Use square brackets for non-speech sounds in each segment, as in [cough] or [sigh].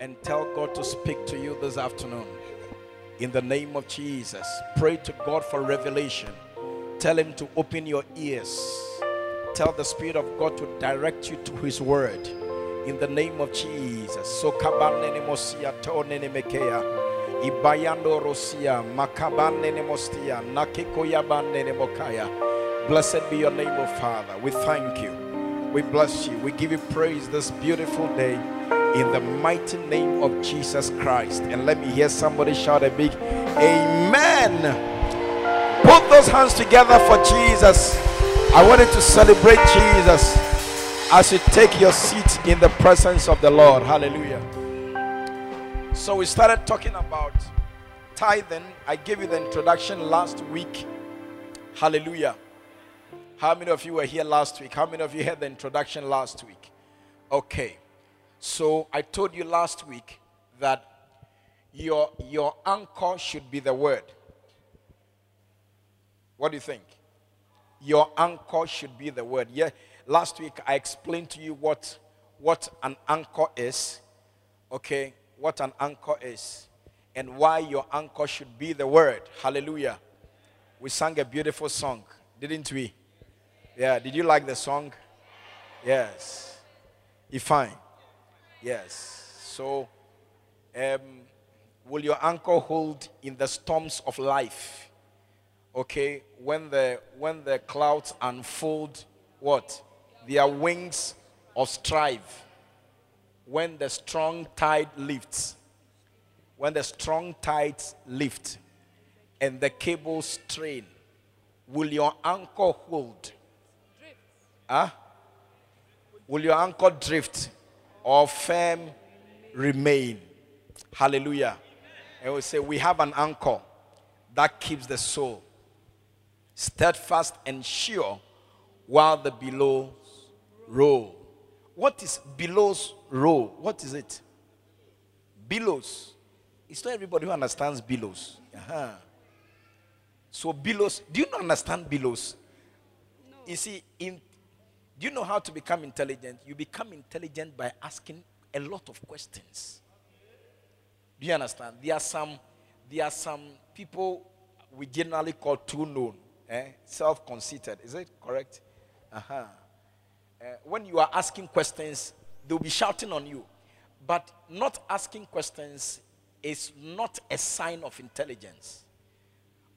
and tell God to speak to you this afternoon. In the name of Jesus, pray to God for revelation. Tell Him to open your ears. Tell the Spirit of God to direct you to His Word. In the name of Jesus. So mosia. Ibayando rosia makabanene mostia nakiko yabanene mokaya. Blessed be your name, O Father. We thank you. We bless you. We give you praise this beautiful day in the mighty name of Jesus Christ. And let me hear somebody shout a big Amen. Put those hands together for Jesus. I wanted to celebrate Jesus as you take your seat in the presence of the Lord. Hallelujah. So we started talking about tithing. I gave you the introduction last week. Hallelujah. How many of you were here last week? How many of you had the introduction last week? Okay. So I told you last week that your your anchor should be the word. What do you think? Your anchor should be the word. Yeah, last week I explained to you what what an anchor is. Okay, what an anchor is and why your anchor should be the word. Hallelujah. We sang a beautiful song, didn't we? Yeah, did you like the song? Yes. Ifine. Yes. So, um, will your anchor hold in the storms of life? Okay, when the when the clouds unfold, what? Their wings of strife. When the strong tide lifts, when the strong tides lift, and the cables strain, will your anchor hold? Drift. Huh? Will your anchor drift or firm remain? Hallelujah. And we say, We have an anchor that keeps the soul steadfast and sure while the billows roll. What is billows roll? What is it? Billows. It's not everybody who understands billows. Uh-huh. So billows, do you not understand billows? No. You see, in do you know how to become intelligent? You become intelligent by asking a lot of questions. Do you understand? There are some, there are some people we generally call too known, eh? self-conceited. Is it correct? Uh-huh. Uh, when you are asking questions, they'll be shouting on you. But not asking questions is not a sign of intelligence.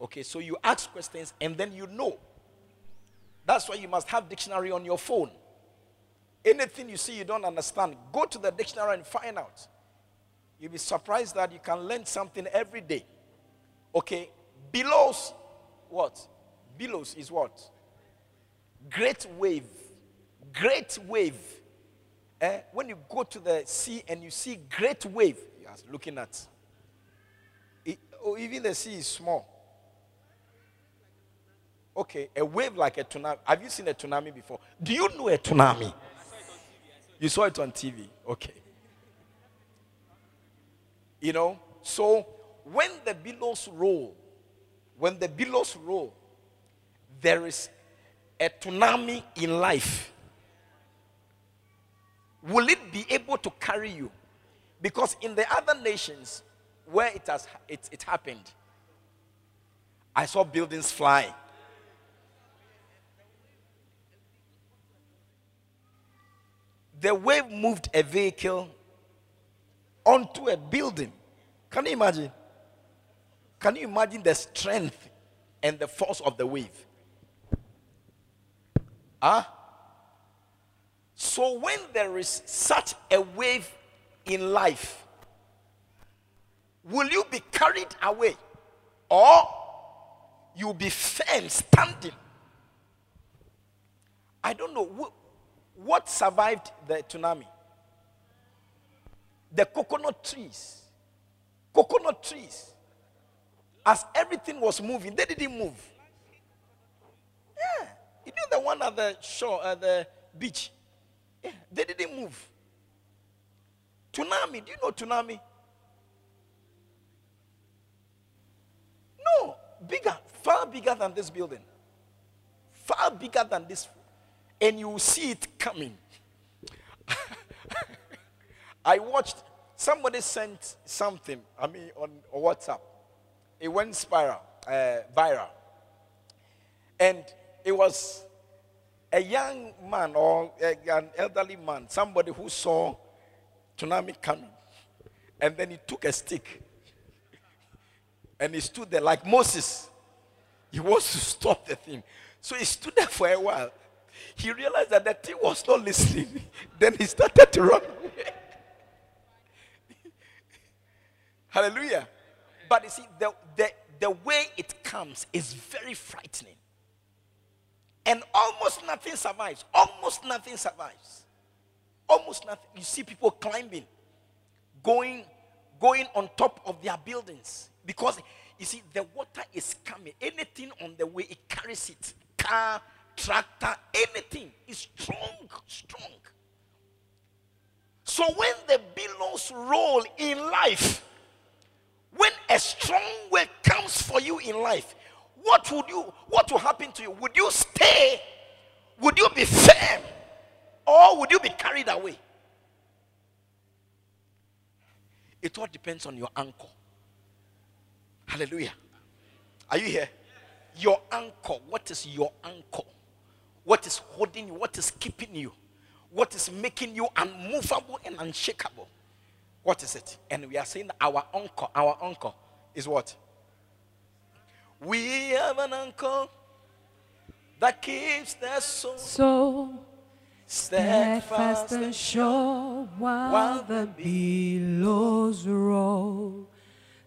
Okay, so you ask questions and then you know that's why you must have dictionary on your phone. Anything you see you don't understand, go to the dictionary and find out. You'll be surprised that you can learn something every day. Okay, billows, what? Billows is what? Great wave. Great wave. Eh? When you go to the sea and you see great wave, you're looking at. It, or even the sea is small. Okay, a wave like a tsunami. Have you seen a tsunami before? Do you know a tsunami? You saw it on TV. Okay. You know, so when the billows roll, when the billows roll, there is a tsunami in life. Will it be able to carry you? Because in the other nations where it has it, it happened, I saw buildings fly. The wave moved a vehicle onto a building. Can you imagine? Can you imagine the strength and the force of the wave? Huh? So, when there is such a wave in life, will you be carried away or you'll be firm standing? I don't know. What survived the tsunami? The coconut trees. Coconut trees. As everything was moving, they didn't move. Yeah. You know the one at the shore, at the beach? Yeah, they didn't move. Tsunami. Do you know tsunami? No. Bigger. Far bigger than this building. Far bigger than this and you see it coming. [laughs] I watched somebody sent something, I mean, on, WhatsApp. It went spiral, uh, viral. And it was a young man or a, an elderly man, somebody who saw tsunami coming. And then he took a stick [laughs] and he stood there like Moses. He wants to [laughs] stop the thing. So he stood there for a while. He realized that the thing was not listening. [laughs] then he started to run away. [laughs] Hallelujah. But you see, the, the, the way it comes is very frightening. And almost nothing survives. Almost nothing survives. Almost nothing. You see people climbing, going, going on top of their buildings. Because you see, the water is coming. Anything on the way, it carries it. Car, tractor, anything is strong, strong. So when the billows roll in life, when a strong wave comes for you in life, what would you what will happen to you? Would you stay? Would you be firm? Or would you be carried away? It all depends on your anchor. Hallelujah. Are you here? Your anchor. What is your anchor? What is holding you? What is keeping you? What is making you unmovable and unshakable? What is it? And we are saying our uncle, our anchor is what? We have an anchor that keeps the soul, soul steadfast and sure while the billows roll.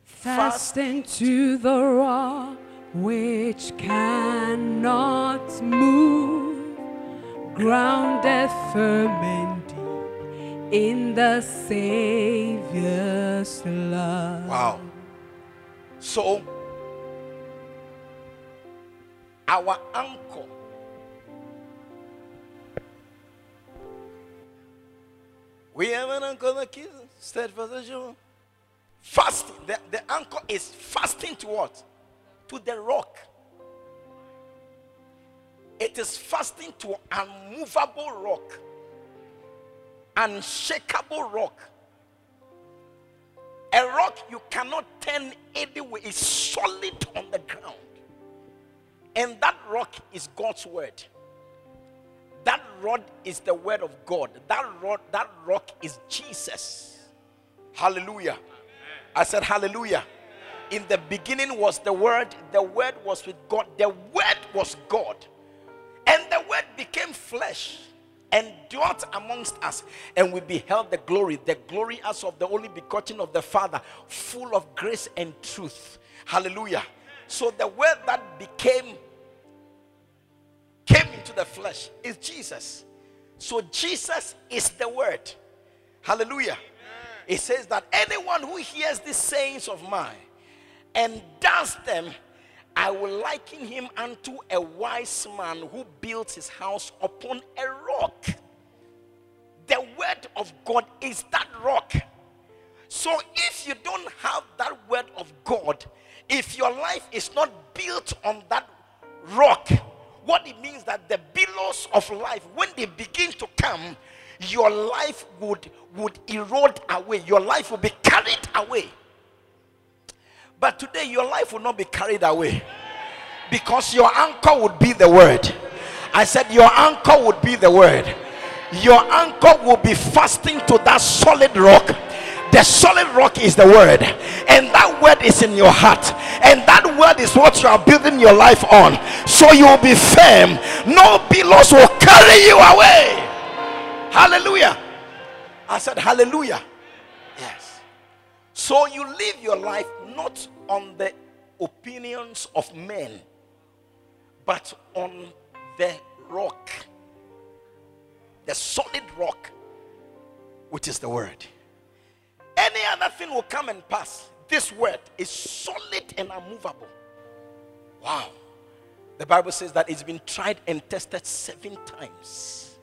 Fast into the rock which cannot move, grounded firm and deep in the Savior's love. Wow. So, our anchor we have an anchor that keeps steadfast and sure. Fasting. The, the anchor is fasting to what? To the rock. It is fasting to unmovable rock, unshakable rock. A rock you cannot turn anyway is solid on the ground. And that rock is God's word. That rod is the word of God. That rod, that rock is Jesus. Hallelujah. I said hallelujah. In the beginning was the word, the word was with God, the word was God. And the word became flesh and dwelt amongst us, and we beheld the glory, the glory as of the only begotten of the Father, full of grace and truth. Hallelujah. So the word that became came into the flesh is Jesus. So Jesus is the word. Hallelujah. It says that anyone who hears these sayings of mine and does them, I will liken him unto a wise man who built his house upon a rock. The word of God is that rock. So if you don't have that word of God, if your life is not built on that rock, what it means that the billows of life, when they begin to come, your life would would erode away. Your life will be carried away. But today, your life will not be carried away because your anchor would be the word. I said, Your anchor would be the word. Your anchor will be fasting to that solid rock. The solid rock is the word, and that word is in your heart, and that word is what you are building your life on. So you will be firm, no billows will carry you away. Hallelujah. I said, Hallelujah. So you live your life not on the opinions of men, but on the rock, the solid rock, which is the word. Any other thing will come and pass. This word is solid and unmovable. Wow. The Bible says that it's been tried and tested seven times.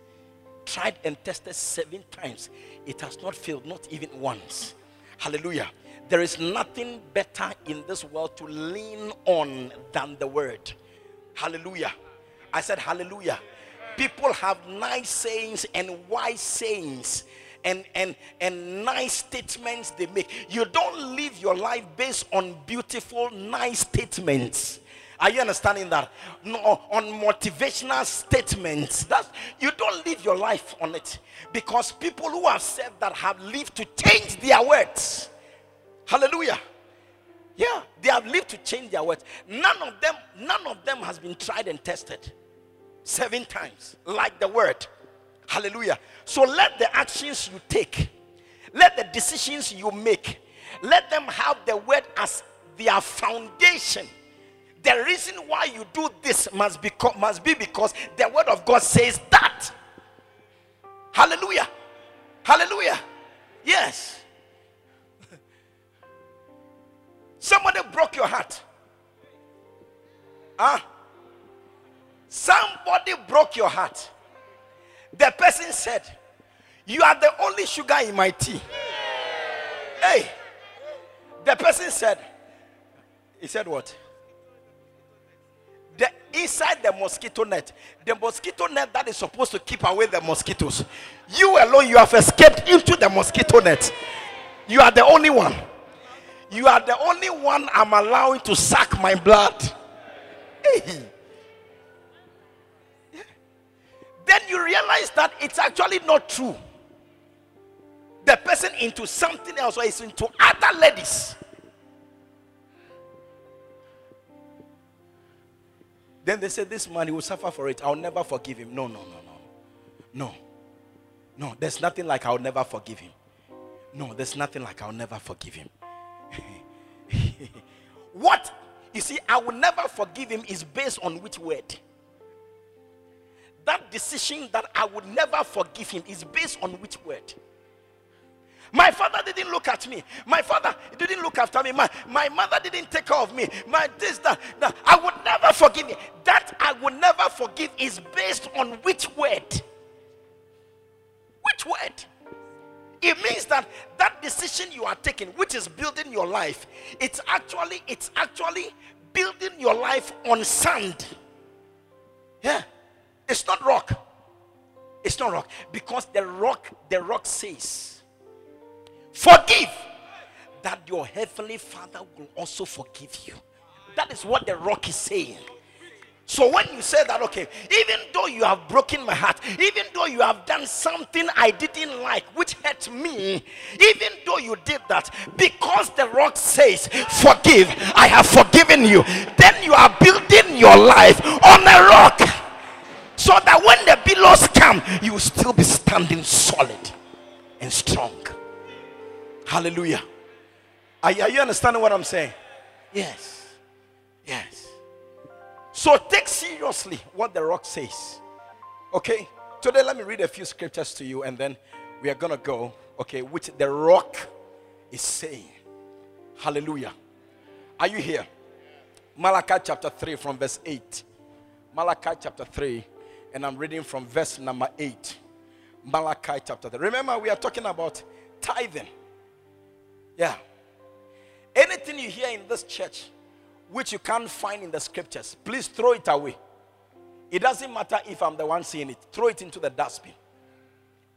Tried and tested seven times. It has not failed, not even once. Hallelujah. There is nothing better in this world to lean on than the word. Hallelujah. I said, Hallelujah. People have nice sayings and wise sayings and and and nice statements they make. You don't live your life based on beautiful, nice statements. Are you understanding that? No, on motivational statements. That you don't live your life on it because people who have said that have lived to change their words. Hallelujah. Yeah, they have lived to change their words. None of them, none of them has been tried and tested seven times, like the word. Hallelujah. So let the actions you take, let the decisions you make, let them have the word as their foundation. The reason why you do this must be, must be because the word of God says that. Hallelujah. Hallelujah. Yes. [laughs] Somebody broke your heart. Huh? Somebody broke your heart. The person said, You are the only sugar in my tea. Hey, the person said, He said, What? Inside the mosquito net, the mosquito net that is supposed to keep away the mosquitoes. You alone, you have escaped into the mosquito net. You are the only one. You are the only one I'm allowing to suck my blood. Hey. Then you realize that it's actually not true. The person into something else or is into other ladies. Then they said, This man, he will suffer for it. I'll never forgive him. No, no, no, no. No. No, there's nothing like I'll never forgive him. No, there's nothing like I'll never forgive him. [laughs] what? You see, I will never forgive him is based on which word? that decision that I would never forgive him is based on which word? My father didn't look at me. My father didn't look after me. My, my mother didn't take care of me. My this, that. I would never forgive you. That I would never forgive is based on which word? Which word? It means that that decision you are taking, which is building your life, it's actually, it's actually building your life on sand. Yeah. It's not rock. It's not rock. Because the rock, the rock says, Forgive that your heavenly father will also forgive you. That is what the rock is saying. So when you say that, okay, even though you have broken my heart, even though you have done something I didn't like, which hurt me, even though you did that, because the rock says, forgive, I have forgiven you, then you are building your life on a rock so that when the billows come, you will still be standing solid and strong. Hallelujah. Are, are you understanding what I'm saying? Yes. Yes. So take seriously what the rock says. Okay? Today, let me read a few scriptures to you and then we are going to go, okay, which the rock is saying. Hallelujah. Are you here? Malachi chapter 3 from verse 8. Malachi chapter 3 and I'm reading from verse number 8. Malachi chapter 3. Remember, we are talking about tithing. Yeah. Anything you hear in this church which you can't find in the scriptures, please throw it away. It doesn't matter if I'm the one saying it, throw it into the dustbin.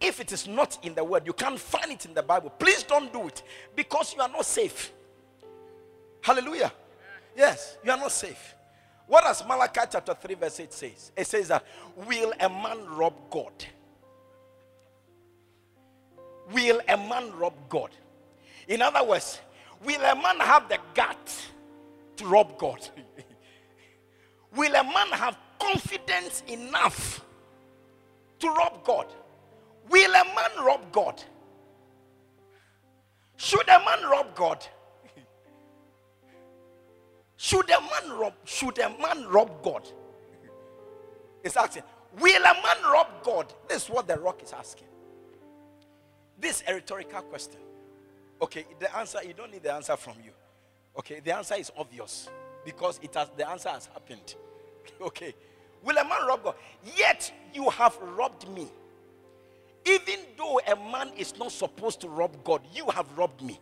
If it is not in the word, you can't find it in the Bible, please don't do it because you are not safe. Hallelujah. Yes, you are not safe. What does Malachi chapter 3, verse 8 says? It says that will a man rob God? Will a man rob God? In other words, will a man have the gut to rob God? [laughs] will a man have confidence enough to rob God? Will a man rob God? Should a man rob God? [laughs] Should a man rob? Should a man rob God? [laughs] It's asking, will a man rob God? This is what the rock is asking. This a rhetorical question. Okay, the answer, you don't need the answer from you. Okay, the answer is obvious because it has the answer has happened. [laughs] Okay. Will a man rob God? Yet you have robbed me. Even though a man is not supposed to rob God, you have robbed me.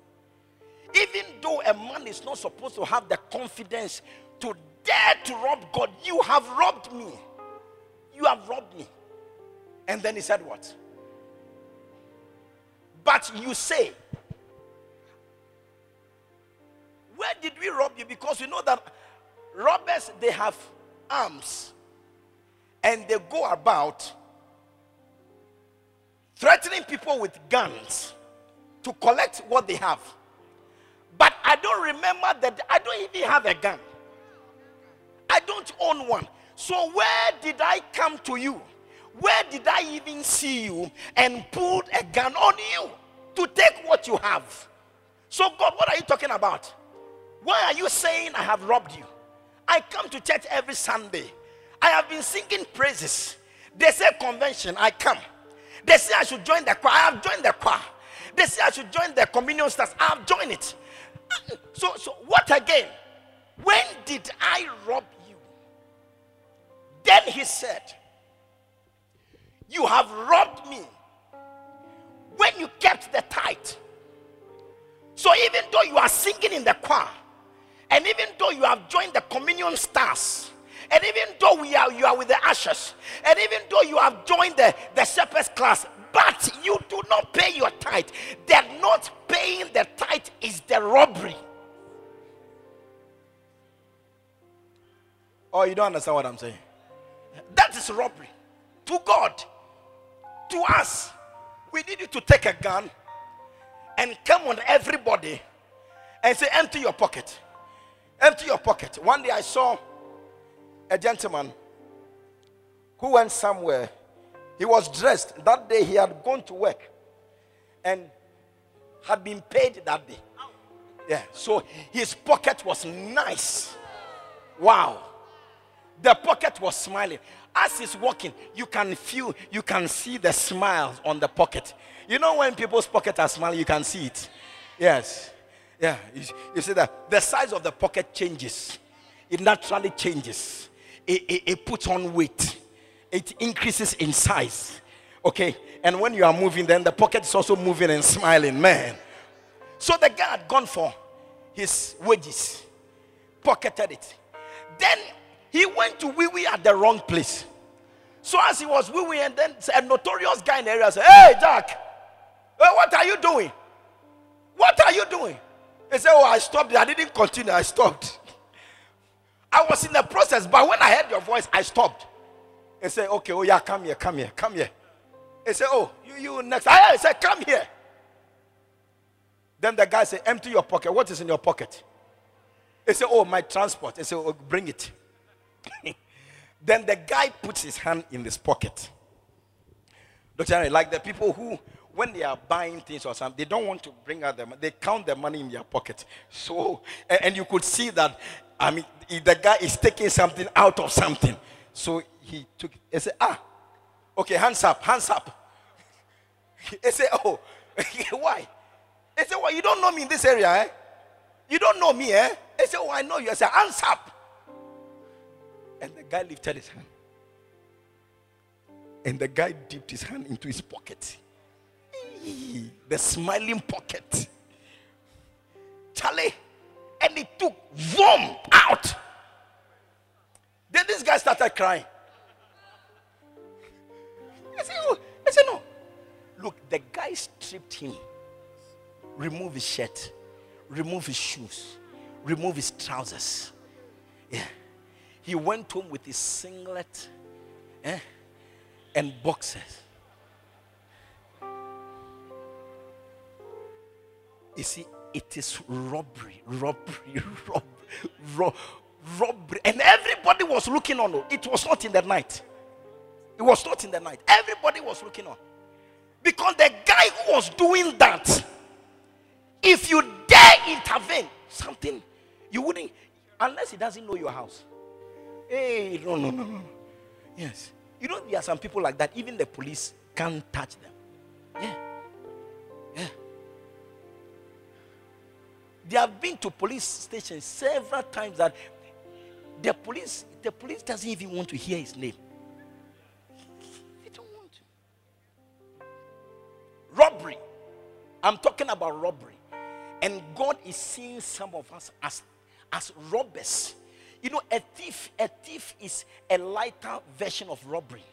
Even though a man is not supposed to have the confidence to dare to rob God, you have robbed me. You have robbed me. And then he said, What? But you say, Where did we rob you? Because you know that robbers they have arms and they go about threatening people with guns to collect what they have. But I don't remember that I don't even have a gun. I don't own one. So where did I come to you? Where did I even see you and put a gun on you to take what you have? So, God, what are you talking about? Why are you saying I have robbed you? I come to church every Sunday. I have been singing praises. They say convention, I come. They say I should join the choir. I have joined the choir. They say I should join the communion stars. I have joined it. So, so what again? When did I rob you? Then he said, You have robbed me when you kept the tithe. So even though you are singing in the choir, and even though you have joined the communion stars, and even though we are you are with the ashes, and even though you have joined the, the shepherd's class, but you do not pay your tithe, the not paying the tithe is the robbery. Oh, you don't understand what I'm saying? That is robbery to God, to us. We need you to take a gun and come on everybody and say, Empty your pocket. Empty your pocket. One day I saw a gentleman who went somewhere. He was dressed. That day he had gone to work and had been paid that day. Yeah. So his pocket was nice. Wow. The pocket was smiling. As he's walking, you can feel, you can see the smiles on the pocket. You know when people's pockets are smiling, you can see it. Yes. Yeah. You, you see that the size of the pocket changes. It naturally changes. It, it, it puts on weight. It increases in size. Okay. And when you are moving, then the pocket is also moving and smiling. Man. So the guy had gone for his wages, pocketed it. Then he went to wee wee at the wrong place. So as he was wee wee, and then a notorious guy in the area said, Hey, Jack, hey, what are you doing? What are you doing? He said, Oh, I stopped. I didn't continue. I stopped. I was in the process, but when I heard your voice, I stopped. He said, Okay, oh yeah, come here, come here, come here. He said, Oh, you, you next. I said, Come here. Then the guy said, Empty your pocket. What is in your pocket? He said, Oh, my transport. He said, oh, Bring it. [laughs] then the guy puts his hand in his pocket. Dr. Henry, like the people who, when they are buying things or something, they don't want to bring out them. They count the money in their pocket. So, and, and you could see that, I mean, the guy is taking something out of something. So he took, he said, ah, okay, hands up, hands up. [laughs] He said, oh, [laughs] why? He said, well, you don't know me in this area, eh? You don't know me, eh? He said, oh, I know you. I said, hands up. And the guy lifted his hand. And the guy dipped his hand into his pocket. The smiling pocket. Charlie. And he took vom out. Then this guy started crying. I said, oh. I said, no. Look, the guy stripped him, remove his shirt, remove his shoes, remove his trousers. Yeah. He went home with his singlet eh, and boxers. You see, it is robbery, robbery, [laughs] rob, rob, robbery. And everybody was looking on. Oh. It was not in the night. It was not in the night. Everybody was looking on. Because the guy who was doing that, if you dare intervene, something you wouldn't, unless he doesn't know your house. Hey, no, no, no, no. Yes. You know, there are some people like that, even the police can't touch them. Yeah. Yeah. They have been to police stations several times that the police, the police doesn't even want to hear his name. They don't want to. Robbery. I'm talking about robbery. And God is seeing some of us as, as robbers. You know, a thief, a thief is a lighter version of robbery.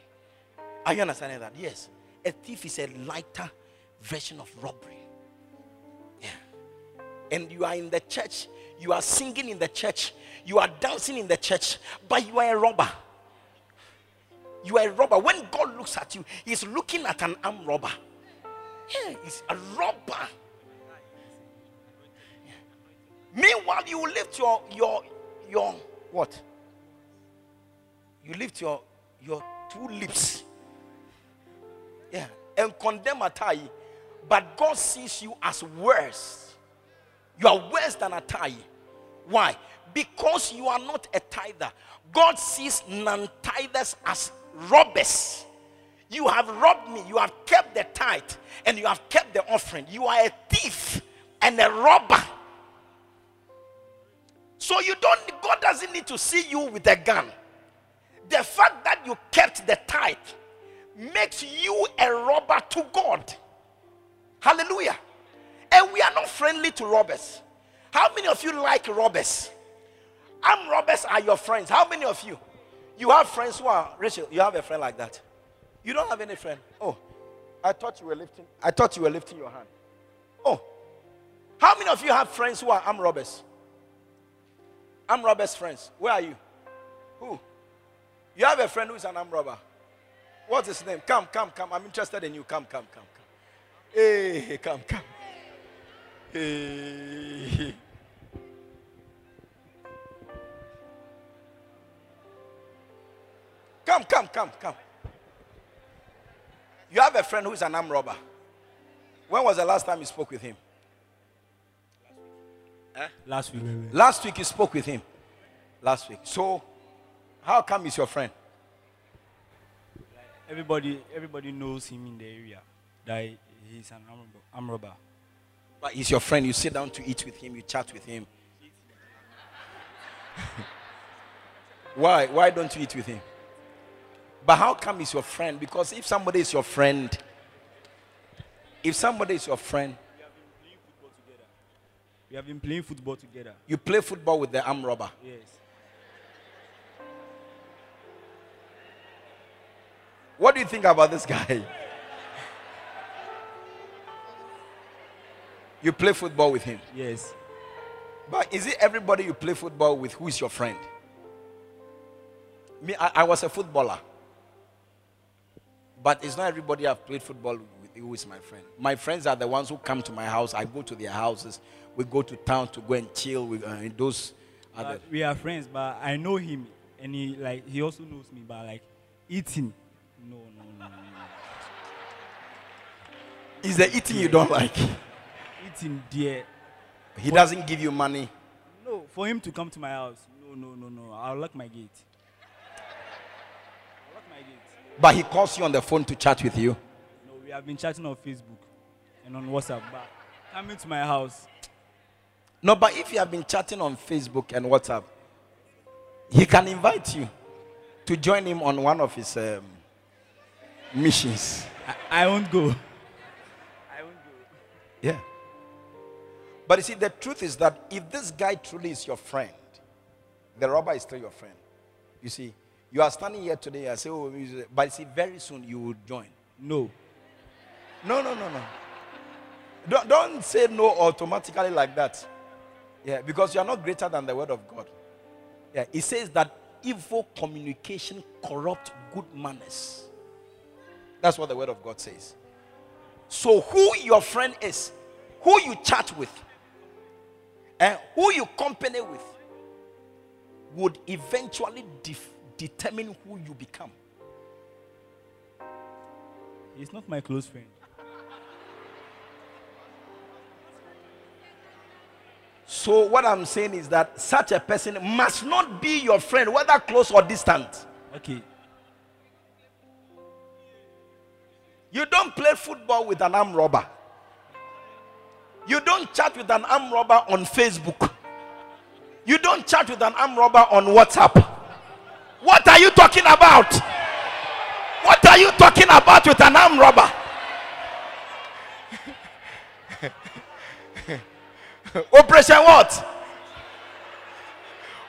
Are you understanding that? Yes. A thief is a lighter version of robbery. And you are in the church, you are singing in the church, you are dancing in the church, but you are a robber. You are a robber. When God looks at you, He's looking at an armed robber. Yeah, he's a robber. Meanwhile, you lift your your your what? You lift your your two lips. Yeah, and condemn a tie, but God sees you as worse. You are worse than Atai. Why? Because you are not a tither. God sees non-tithers as robbers. You have robbed me. You have kept the tithe and you have kept the offering. You are a thief and a robber. So you don't, God doesn't need to see you with a gun. The fact that you kept the tithe makes you a robber to God. Hallelujah. And we are not friendly to robbers. How many of you like robbers? Armed robbers are your friends. How many of you? You have friends who are Rachel. You have a friend like that. You don't have any friend. Oh, I thought you were lifting. I thought you were lifting your hand. Oh, how many of you have friends who are armed robbers? Armed robbers friends. Where are you? Who? You have a friend who is an armed robber. What's his name? Come, come, come. I'm interested in you. Come, come, come, come. Hey, come, come. Hey. [laughs] Come, come, come, come. You have a friend who is an armed robber. When was the last time you spoke with him? Eh? Last week. Last week you spoke with him. Last week. So, how come he's your friend? Everybody, everybody knows him in the area. That he's an arm, arm robber. But he's your friend. You sit down to eat with him. You chat with him. [laughs] Why? Why don't you eat with him? But how come he's your friend? Because if somebody is your friend, if somebody is your friend, We have been playing football together. you play football with the arm robber. Yes. What do you think about this guy? [laughs] You play football with him. Yes. But is it everybody you play football with who is your friend? Me, I, I was a footballer. But it's not everybody I've played football with who is my friend. My friends are the ones who come to my house. I go to their houses. We go to town to go and chill with uh, those other. We are friends, but I know him, and he like he also knows me. But like eating, no, no, no, no. no. Is the eating you don't like? Eating, dear. He doesn't give you money. No, for him to come to my house, no, no, no, no. I'll lock my gate. I'll lock my gate. But he calls you on the phone to chat with you. No, we have been chatting on Facebook and on WhatsApp, but coming to my house, No, but if you have been chatting on Facebook and WhatsApp, he can invite you to join him on one of his um, missions. I, I won't go. I won't go. Yeah. But you see, the truth is that if this guy truly is your friend, the robber is still your friend. You see, you are standing here today and say, oh, but you see, very soon you will join. No. No, no, no, no. Don't, don't say no automatically like that. Yeah, because you are not greater than the word of God. Yeah, it says that evil communication corrupt good manners. That's what the word of God says. So, who your friend is, who you chat with, and who you company with, would eventually def- determine who you become. He's not my close friend. So, what I'm saying is that such a person must not be your friend, whether close or distant. Okay. You don't play football with an armed robber. You don't chat with an arm robber on Facebook. You don't chat with an arm robber on WhatsApp. What are you talking about? What are you talking about with an arm robber? [laughs] Operation what?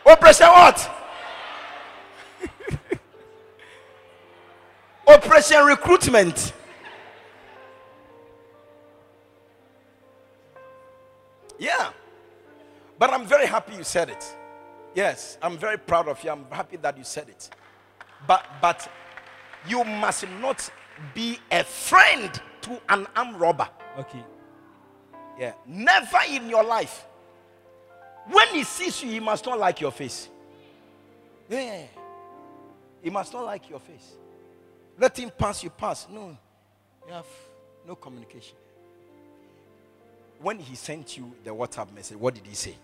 Operation what? [laughs] Operation recruitment. Yeah. But I'm very happy you said it. Yes, I'm very proud of you. I'm happy that you said it. But but you must not be a friend to an armed robber. Okay. Yeah. Never in your life. When he sees you, he must not like your face. Yeah. He must not like your face. Let him pass, you pass. No. You have no communication. When he sent you the WhatsApp message, what did he say?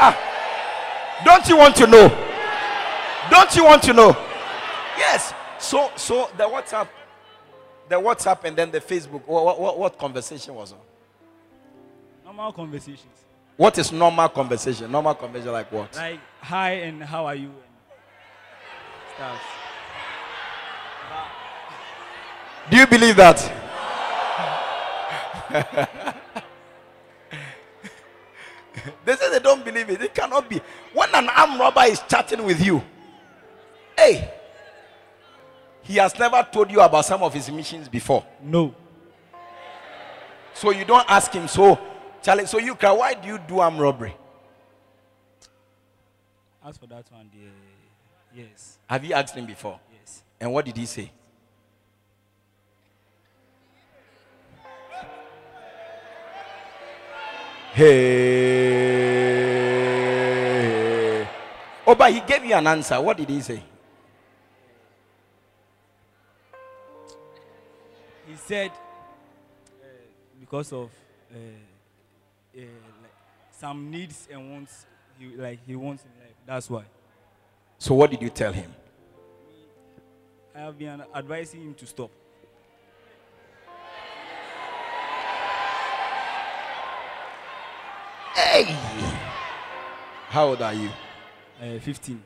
Ah, don't you want to know? Don't you want to know? Yes. So, so the WhatsApp, the WhatsApp, and then the Facebook. What, what, what conversation was on? Normal conversations. What is normal conversation? Normal conversation like what? Like hi and how are you and stuff. Do you believe that? [laughs] they say they don't believe it. It cannot be. When an armed robber is chatting with you, hey, he has never told you about some of his missions before. No. So you don't ask him. So, Charlie, so you can. Why do you do armed robbery? As for that one, the, yes, Have you asked him before? yes. And what did he say? Hey. Oh, but he gave you an answer. What did he say? He said uh, because of uh, uh, like some needs and wants, he like he wants in life. That's why So, what did you tell him? I have been advising him to stop. Hey! How old are you? Uh, 15.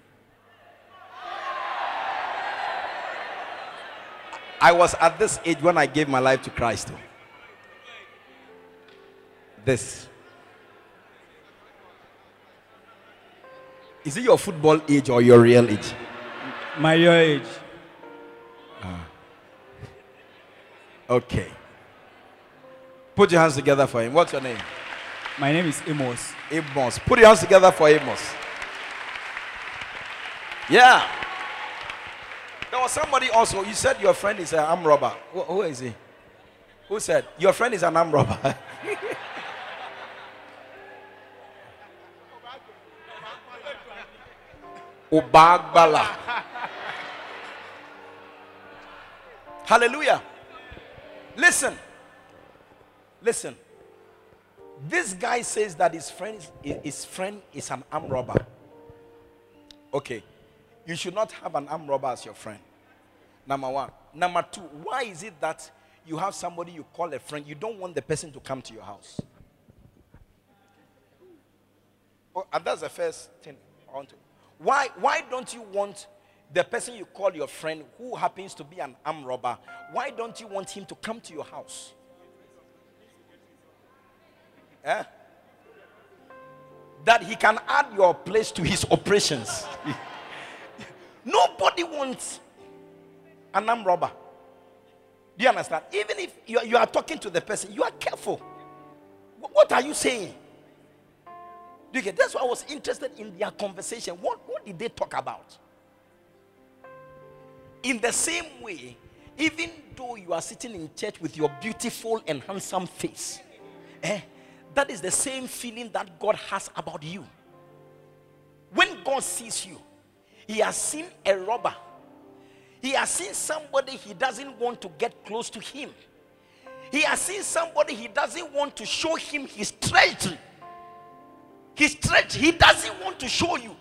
I was at this age when I gave my life to Christ. This. Is it your football age or your real age? My real age. Ah. Okay. Put your hands together for him. What's your name? My name is Amos. Amos. Put your hands together for Amos. Yeah. There was somebody also. You said your friend is an arm robber. Who- who is he? Who said your friend is an arm robber? [laughs] Obagbala. Hallelujah. Listen. Listen. This guy says that his friend, his friend is an arm robber. Okay. You should not have an arm robber as your friend. Number one. Number two, why is it that you have somebody you call a friend, you don't want the person to come to your house? Oh, and that's the first thing I want to. Why, why don't you want the person you call your friend who happens to be an arm robber? Why don't you want him to come to your house? Eh? That he can add your place to his operations. [laughs] Nobody wants an arm robber. Do you understand? Even if you are, you are talking to the person, you are careful. Wh- What are you saying? Do you get? That's why I was interested in their conversation. What, what did they talk about? In the same way, even though you are sitting in church with your beautiful and handsome face, eh, that is the same feeling that God has about you. When God sees you, He has seen a robber, He has seen somebody He doesn't want to get close to Him. He has seen somebody He doesn't want to show Him His treasure. His treasure, He doesn't want to show you.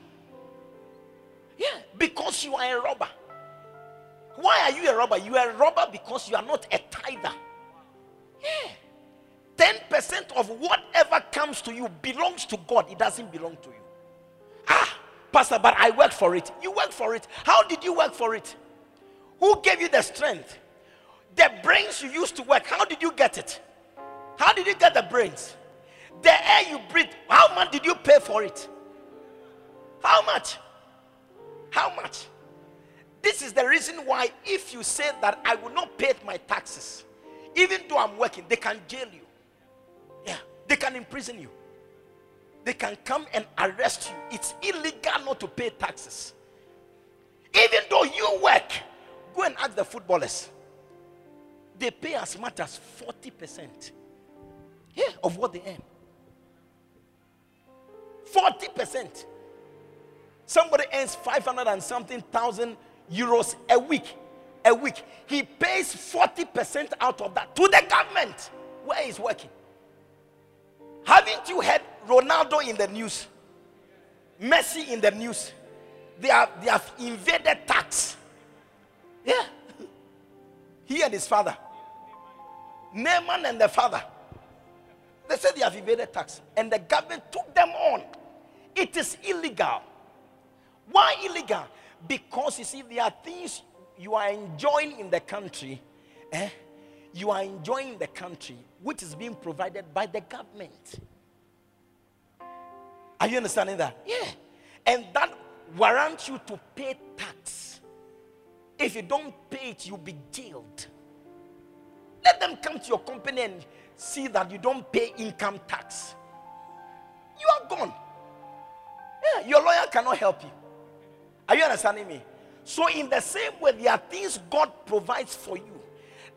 Yeah, because you are a robber. Why are you a robber? You are a robber because you are not a tither. Yeah. 10% of whatever comes to you belongs to God. It doesn't belong to you. Ah, Pastor, but I work for it. You work for it. How did you work for it? Who gave you the strength? The brains you used to work, how did you get it? How did you get the brains? The air you breathe, how much did you pay for it? How much? How much? This is the reason why, if you say that I will not pay my taxes, even though I'm working, they can jail you. Yeah, they can imprison you. They can come and arrest you. It's illegal not to pay taxes. Even though you work, go and ask the footballers. They pay as much as 40% yeah, of what they earn. 40%. Somebody earns 500 and something thousand euros a week. A week. He pays 40% out of that to the government where he's working. Haven't you heard Ronaldo in the news? Messi in the news. They have, they have invaded tax. Yeah. He and his father. Naaman and the father. They said they have invaded tax. And the government took them on. It is illegal. Why illegal? Because you see, there are things you are enjoying in the country. Eh? You are enjoying the country which is being provided by the government. Are you understanding that? Yeah. And that warrants you to pay tax. If you don't pay it, you'll be jailed. Let them come to your company and see that you don't pay income tax. You are gone. Yeah, your lawyer cannot help you. Are you understanding me? So, in the same way, there are things God provides for you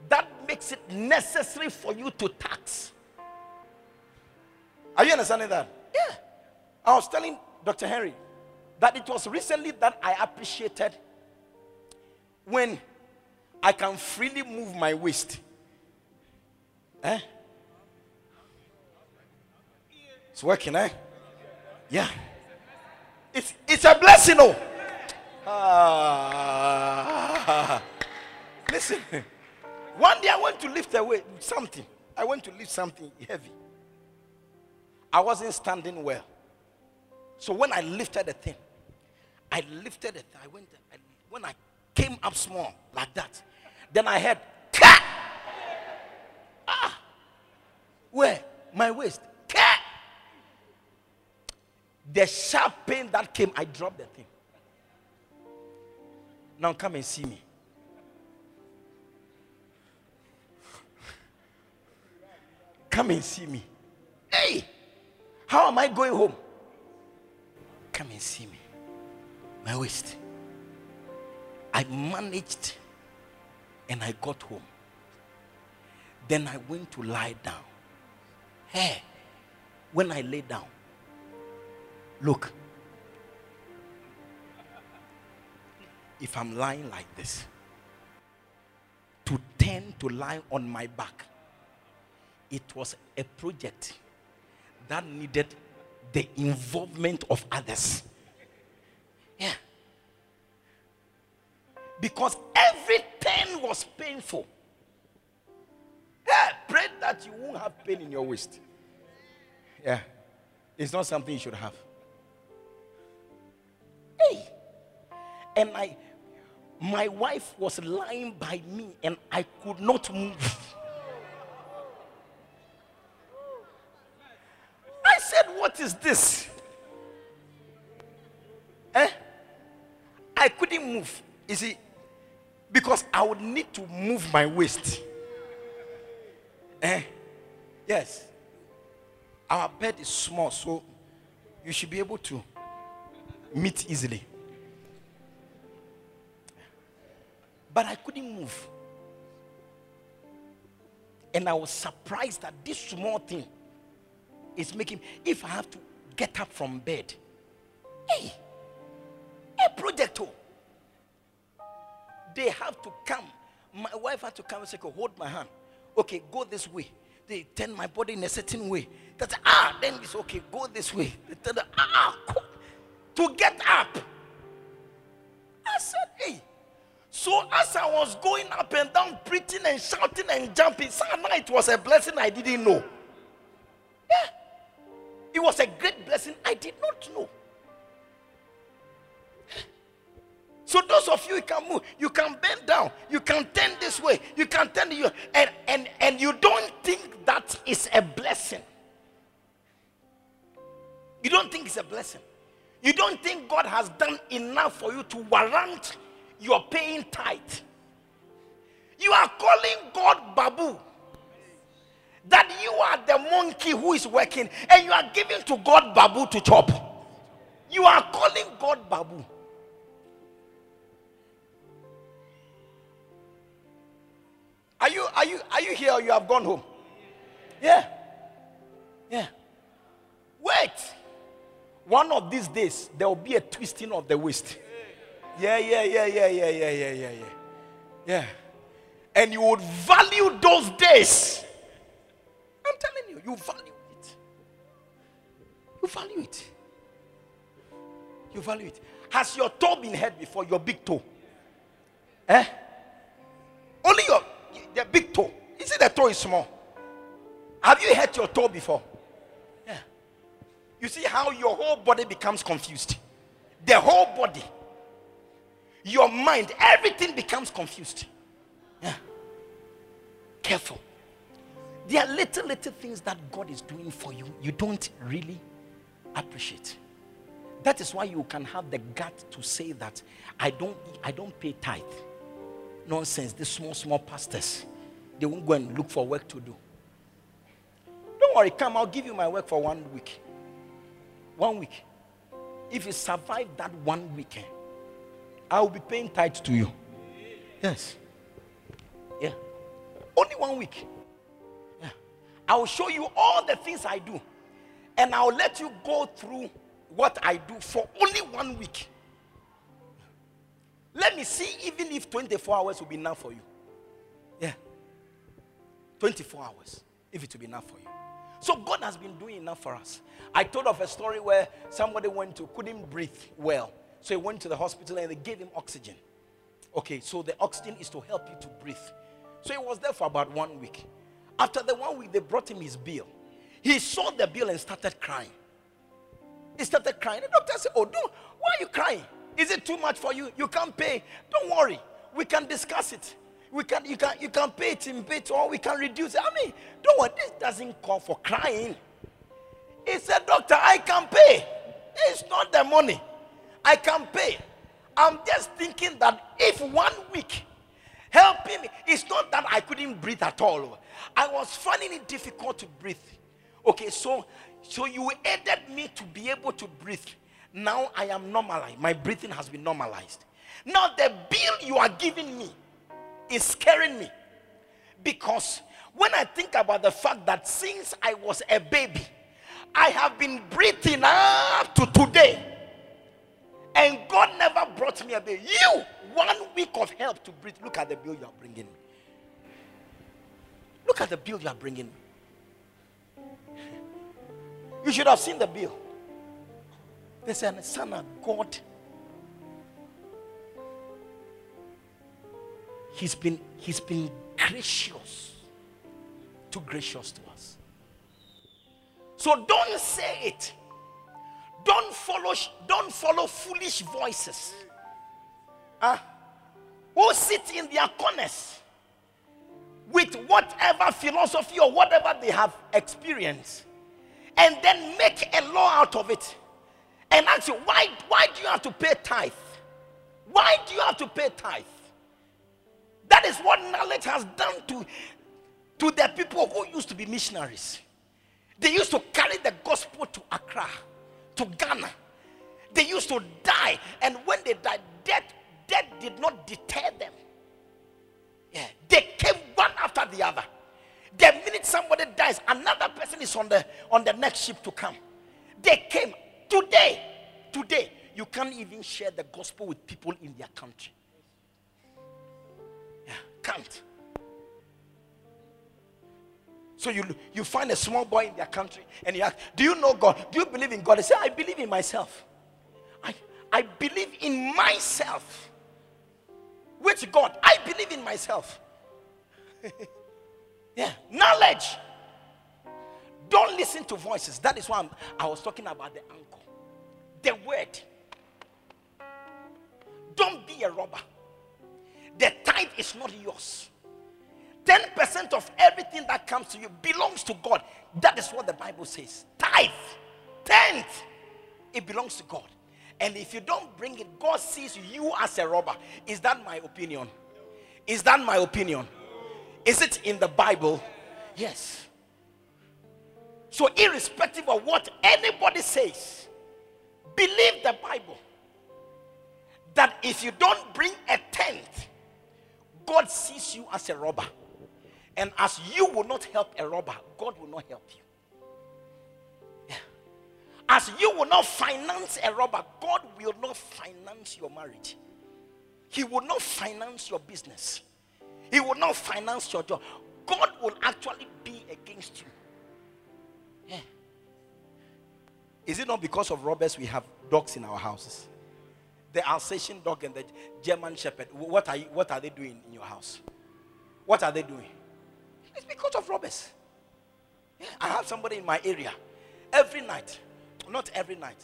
that makes it necessary for you to tax. Are you understanding that? Yeah. I was telling Dr. Henry that it was recently that I appreciated when I can freely move my waist. Eh? It's working, eh? Yeah. It's, it's a blessing, oh. Ah. [laughs] Listen. One day I went to lift away something. I went to lift something heavy. I wasn't standing well. So when I lifted the thing, I lifted it. I went. I, when I came up small like that, then I heard, ah, where my waist, Ka! The sharp pain that came, I dropped the thing. Now come and see me. Come and see me. Hey, how am I going home? Come and see me. My waist. I managed and I got home. Then I went to lie down. Hey, when I lay down, look, if I'm lying like this, to tend to lie on my back, it was a project that needed the involvement of others. Yeah. Because everything was painful. Yeah, pray that you won't have pain in your waist. Yeah. It's not something you should have. Hey. And I my wife was lying by me and I could not move. I said, What is this? Eh? I couldn't move. You see, because I would need to move my waist. Eh? Yes. Our bed is small, so you should be able to meet easily. But I couldn't move. And I was surprised that this small thing is making if I have to get up from bed. Hey, a projector. They have to come. My wife had to come and say, hold my hand. Okay, go this way. They turn my body in a certain way. That's ah, then it's okay, go this way. They tell the, ah, to get up. I said, hey. So as I was going up and down, preaching and shouting and jumping, somehow it was a blessing I didn't know. Yeah. It was a great blessing I did not know. So those of you, you can move, you can bend down, you can turn this way, you can turn you, and and and you don't think that is a blessing. You don't think it's a blessing. You don't think God has done enough for you to warrant you're paying tithe. You are calling God Babu. That you are the monkey who is working and you are giving to God Babu to chop. You are calling God Babu. Are you are you are you here or you have gone home? Yeah. Yeah. Wait. One of these days there will be a twisting of the waist. Yeah, yeah, yeah, yeah, yeah, yeah, yeah, yeah, yeah. Yeah. And you would value those days. You value it. You value it. You value it. Has your toe been hurt before? Your big toe? Eh? Only your the big toe. You see the toe is small. Have you hurt your toe before? Yeah. You see how your whole body becomes confused. The whole body. Your mind, everything becomes confused. Yeah. Careful. There are little, little things that God is doing for you. You don't really appreciate. That is why you can have the gut to say that I don't I don't pay tithe. Nonsense. These small, small pastors, they won't go and look for work to do. Don't worry, come, I'll give you my work for one week. One week. If you survive that one week, eh, I will be paying tithe to you. Yes. Yeah. Only one week. I will show you all the things I do. And I'll let you go through what I do for only one week. Let me see even if 24 hours will be enough for you. Yeah. 24 hours, if it will be enough for you. So God has been doing enough for us. I told of a story where somebody went to couldn't breathe well. So he went to the hospital and they gave him oxygen. Okay, so the oxygen is to help you to breathe. So he was there for about one week. After the one week, they brought him his bill. He saw the bill and started crying. He started crying. The doctor said, Oh, don't, why are you crying? Is it too much for you? You can't pay. Don't worry. We can discuss it. We can, you, can, you can pay it in bits or we can reduce it. I mean, don't worry. This doesn't call for crying. He said, Doctor, I can pay. It's not the money. I can pay. I'm just thinking that if one week it's not that I couldn't breathe at all. I was finding it difficult to breathe. Okay, so so you aided me to be able to breathe. Now I am normalized. My breathing has been normalized. Now the bill you are giving me is scaring me because when I think about the fact that since I was a baby, I have been breathing up to today. And God never brought me a baby. You, one week of help to breathe. Look at the bill you are bringing me. Look at the bill you are bringing. You should have seen the bill. They said, Son of God. He's been, he's been gracious. Too gracious to us. So don't say it. Don't follow, don't follow foolish voices. Huh? Who sit in their corners with whatever philosophy or whatever they have experienced and then make a law out of it and ask you, why, why do you have to pay tithe? Why do you have to pay tithe? That is what knowledge has done to, to the people who used to be missionaries. They used to carry the gospel to Accra, to Ghana. They used to die, and when they died, death, death did not deter them. Yeah, they came one after the other. The minute somebody dies, another person is on the on the next ship to come. They came today. Today, you can't even share the gospel with people in their country. Yeah, can't. So you you find a small boy in their country and you ask, Do you know God? Do you believe in God? They say, I believe in myself. I, I believe in myself. Which God? I believe in myself. [laughs] yeah, knowledge. Don't listen to voices. That is why i was talking about the anchor. The word. Don't be a robber. The tithe is not yours. 10% of everything that comes to you belongs to God. That is what the Bible says. Tithe, tenth, it belongs to God. And if you don't bring it, God sees you as a robber. Is that my opinion? Is that my opinion? Is it in the Bible? Yes. So, irrespective of what anybody says, believe the Bible that if you don't bring a tenth, God sees you as a robber. And as you will not help a robber, God will not help you. As you will not finance a robber, God will not finance your marriage. He will not finance your business. He will not finance your job. God will actually be against you. Yeah. Is it not because of robbers we have dogs in our houses? The Alsatian dog and the German shepherd. What are, you, what are they doing in your house? What are they doing? It's because of robbers. Yeah, I have somebody in my area. Every night, not every night,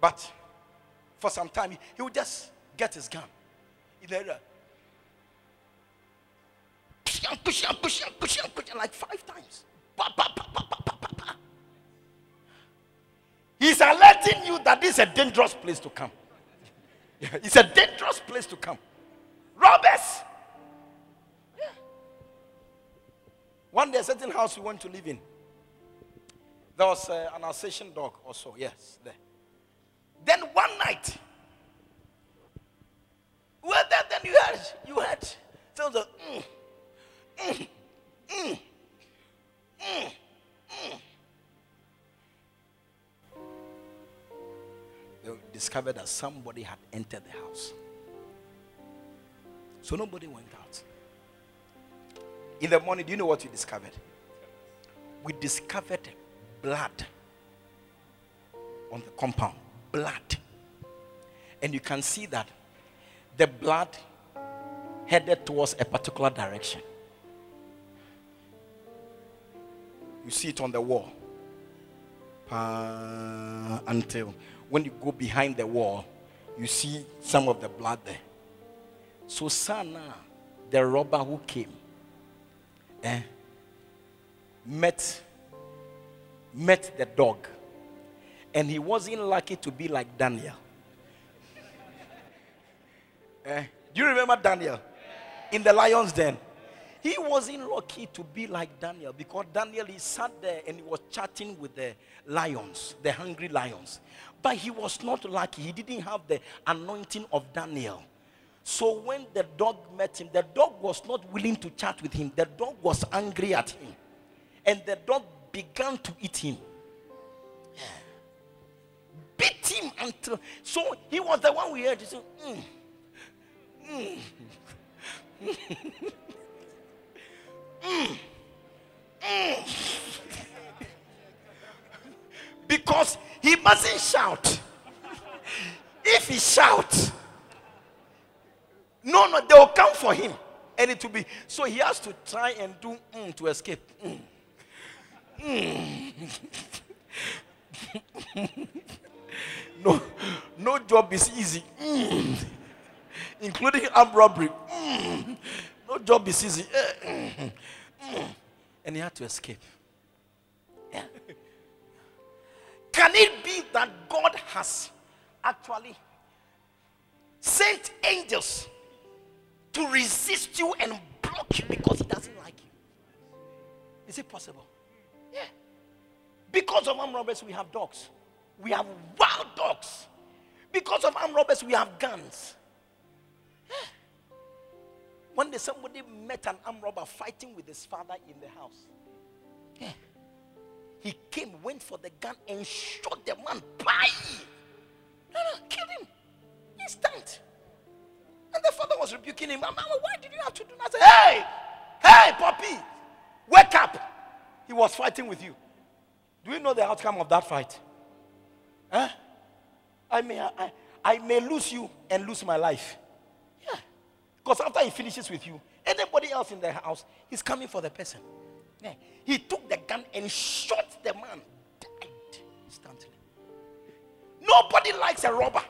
but for some time, he, he will just get his gun in the area. And push and push and push and push like five times. Pa, pa, pa. He's alerting you that this is a dangerous place to come. Yeah, [laughs] it's a dangerous place to come. Robbers. Yeah. One day, a certain house we went to live in. There was uh, an Alsatian dog also. Yes, there. Then one night, well, then, then you heard, you heard, so the, mm, They discovered that somebody had entered the house. So nobody went out. In the morning, do you know what we discovered? We discovered blood on the compound. Blood. And you can see that the blood headed towards a particular direction. You see it on the wall. Until when you go behind the wall, you see some of the blood there. So, Sana, the robber who came, eh, met met the dog, and he wasn't lucky to be like Daniel. Eh, do you remember Daniel in the lion's den? He wasn't lucky to be like Daniel because Daniel he sat there and he was chatting with the lions, the hungry lions. But he was not lucky. He didn't have the anointing of Daniel. So when the dog met him, the dog was not willing to chat with him. The dog was angry at him. And the dog began to eat him. Beat him until so he was the one we heard. He said, mm, mm, [laughs] mm, [laughs] mm. because he mustn't shout. If he shouts, no, no, they will come for him. And it will be so he has to try and do mm, to escape. Mm. [laughs] no, no job is easy, Mm. including armed robbery. No job is easy, Eh, mm. Mm. and he had to escape. Yeah. Can it be that God has actually sent angels to resist you and block you because He doesn't like you? Is it possible? Yeah. Because of armed robbers, we have dogs. We have wild dogs. Because of armed robbers, we have guns. One day, somebody met an armed robber fighting with his father in the house. Yeah. He came, went for the gun, and shot the man. Bye! No, no, killed him. Instant. And the father was rebuking him. Mama, why did you have to do that? I said, hey, hey, puppy, wake up. He was fighting with you. Do you know the outcome of that fight? Huh? I may, I, I may lose you and lose my life. Because after he finishes with you, anybody else in the house, he's coming for the person. Yeah. He took the gun and shot the man. Died instantly. Nobody likes a robber.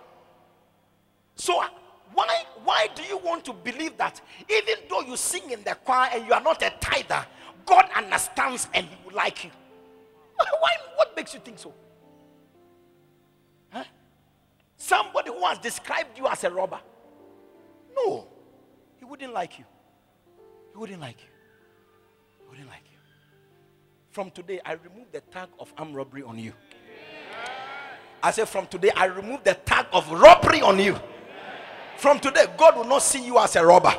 So uh, why, why do you want to believe that even though you sing in the choir and you are not a tither, God understands and He will like you? Why? What makes you think so? Huh? Somebody who has described you as a robber. No, he wouldn't like you. He wouldn't like you. He wouldn't like you. From today, I remove the tag of armed robbery on you. I said, from today, I remove the tag of robbery on you. From today, God will not see you as a robber.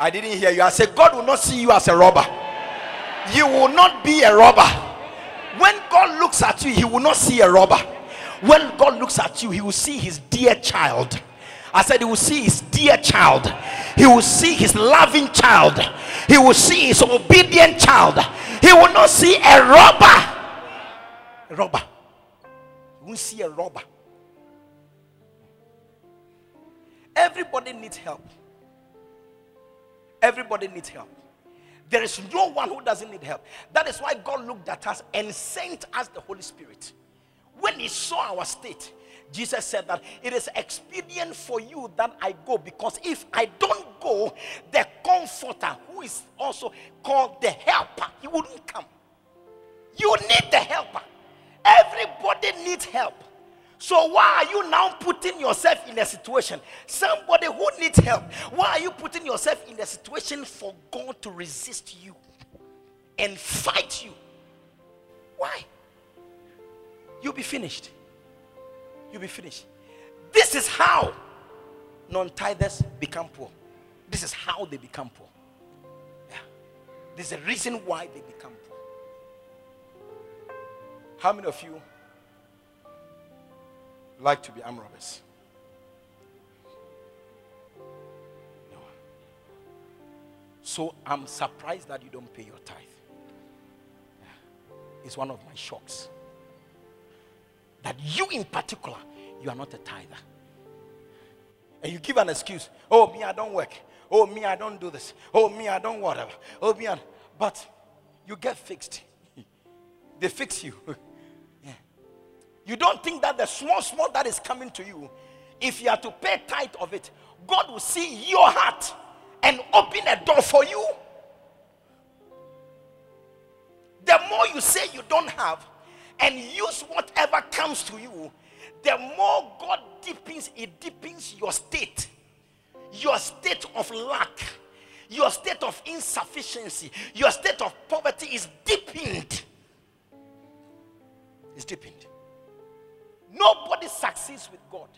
I didn't hear you. I said, God will not see you as a robber. You will not be a robber. When God looks at you, He will not see a robber. When God looks at you, He will see His dear child. I said, He will see His dear child. He will see His loving child. He will see His obedient child. He will not see a robber. A robber. He won't see a robber. Everybody needs help. Everybody needs help. There is no one who doesn't need help. That is why God looked at us and sent us the Holy Spirit. When He saw our state, Jesus said that it is expedient for you that I go because if I don't go, the comforter, who is also called the helper, he wouldn't come. You need the helper. Everybody needs help. So why are you now putting yourself in a situation? Somebody who needs help. Why are you putting yourself in a situation for God to resist you and fight you? Why? You'll be finished. You'll be finished. This is how non-tithers become poor. This is how they become poor. Yeah. There's a reason why they become poor. How many of you like to be arm robbers? No. So I'm surprised that you don't pay your tithe. Yeah. It's one of my shocks. That you, in particular, you are not a tither. And you give an excuse. Oh, me, I don't work. Oh, me, I don't do this. Oh, me, I don't whatever. Oh, me, I... but you get fixed. [laughs] they fix you. [laughs] yeah. You don't think that the small, small that is coming to you, if you are to pay tithe of it, God will see your heart and open a door for you. The more you say you don't have and use whatever comes to you, the more God deepens, it deepens your state, your state of lack, your state of insufficiency, your state of poverty is deepened. It's deepened. Nobody succeeds with God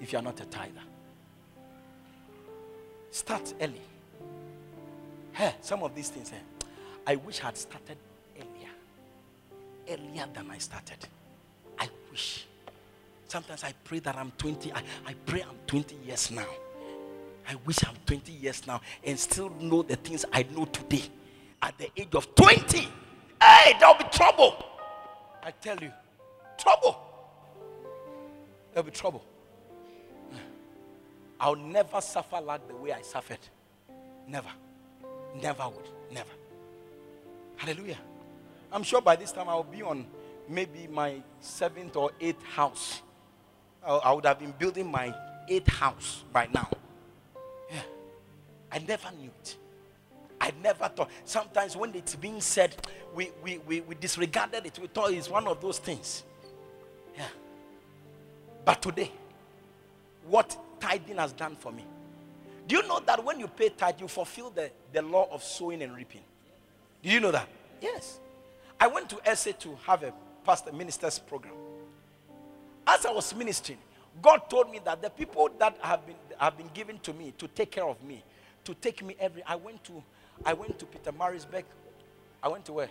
if you are not a tither. Start early. Hey, some of these things, eh, I wish I had started. Earlier than I started. I wish. Sometimes I pray that I'm 20. I, I pray I'm 20 years now. I wish I'm 20 years now and still know the things I know today. At the age of 20, hey, there'll be trouble. I tell you, trouble. There'll be trouble. I'll never suffer like the way I suffered. Never. Never would. Never. Hallelujah. I'm sure by this time I'll be on maybe my seventh or eighth house. I would have been building my eighth house by now. Yeah. I never knew it. I never thought. Sometimes when it's being said, we, we, we, we disregarded it. We thought it's one of those things. Yeah. But today, what tithing has done for me. Do you know that when you pay tithe, you fulfill the, the law of sowing and reaping? Do you know that? Yes. I went to SA to have a pastor minister's program. As I was ministering, God told me that the people that have been have been given to me to take care of me, to take me every. I went to I went to Pietermaritzburg. I went to where?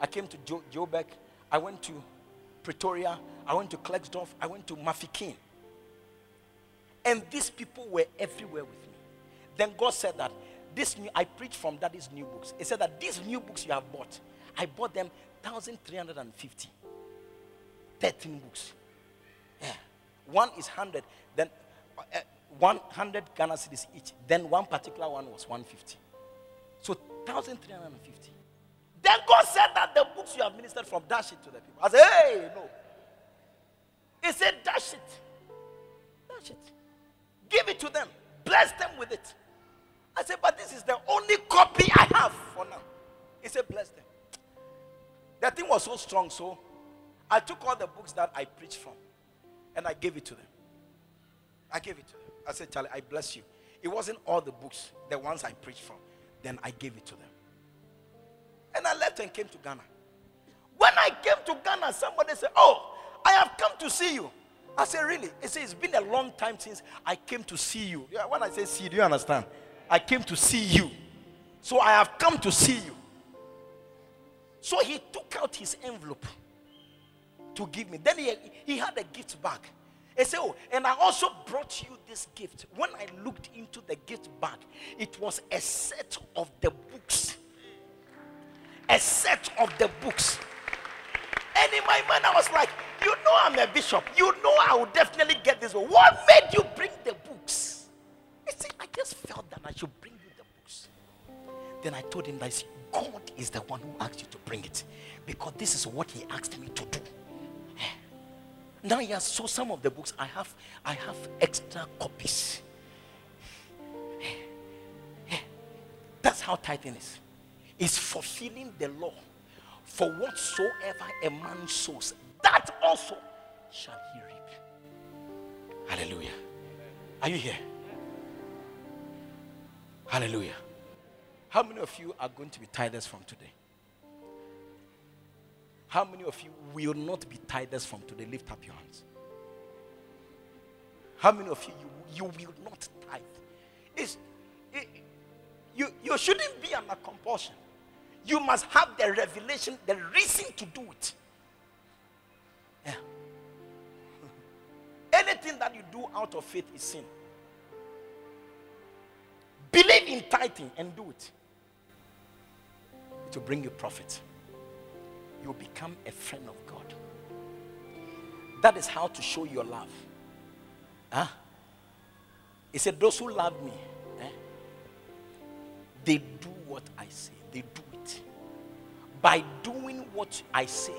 I came to jo- Joburg. I went to Pretoria. I went to Klerksdorp. I went to Mafeking. And these people were everywhere with me. Then God said that this new I preached from daddy's new books. He said that these new books you have bought, I bought them 1,350. 13 books. Yeah. One is 100, then uh, uh, 100 Ghana cedis each. Then one particular one was 150. So 1,350. Then God said that the books you have ministered from, dash it to the people. I said, hey, no. He said, dash it. Dash it. Give it to them. Bless them with it. I said, but this is the only copy I have for now. He said, bless them. The thing was so strong, so I took all the books that I preached from. And I gave it to them. I gave it to them. I said, Charlie, I bless you. It wasn't all the books, the ones I preached from. Then I gave it to them. And I left and came to Ghana. When I came to Ghana, somebody said, Oh, I have come to see you. I said, Really? He said, It's been a long time since I came to see you. Yeah, when I say see, do you understand? I came to see you. So I have come to see you. So he took out his envelope to give me. Then he, he had a gift bag. He said, Oh, and I also brought you this gift. When I looked into the gift bag, it was a set of the books. A set of the books. And in my mind, I was like, You know, I'm a bishop. You know, I will definitely get this. What made you bring the books? He said, I just felt that I should bring you. Then I told him that God is the one who asked you to bring it because this is what He asked me to do. [sighs] Now, yes, so some of the books I have, I have extra copies. [sighs] That's how tithing is. It's fulfilling the law. For whatsoever a man sows, that also shall he reap. Hallelujah. Are you here? Hallelujah. How many of you are going to be tithers from today? How many of you will not be tithers from today? Lift up your hands. How many of you you, you will not tithe? It's, it, you, you shouldn't be under compulsion. You must have the revelation, the reason to do it. Yeah. [laughs] Anything that you do out of faith is sin. Believe in tithing and do it. To bring you profit. You become a friend of God. That is how to show your love. Huh? He said, Those who love me, eh, they do what I say. They do it. By doing what I say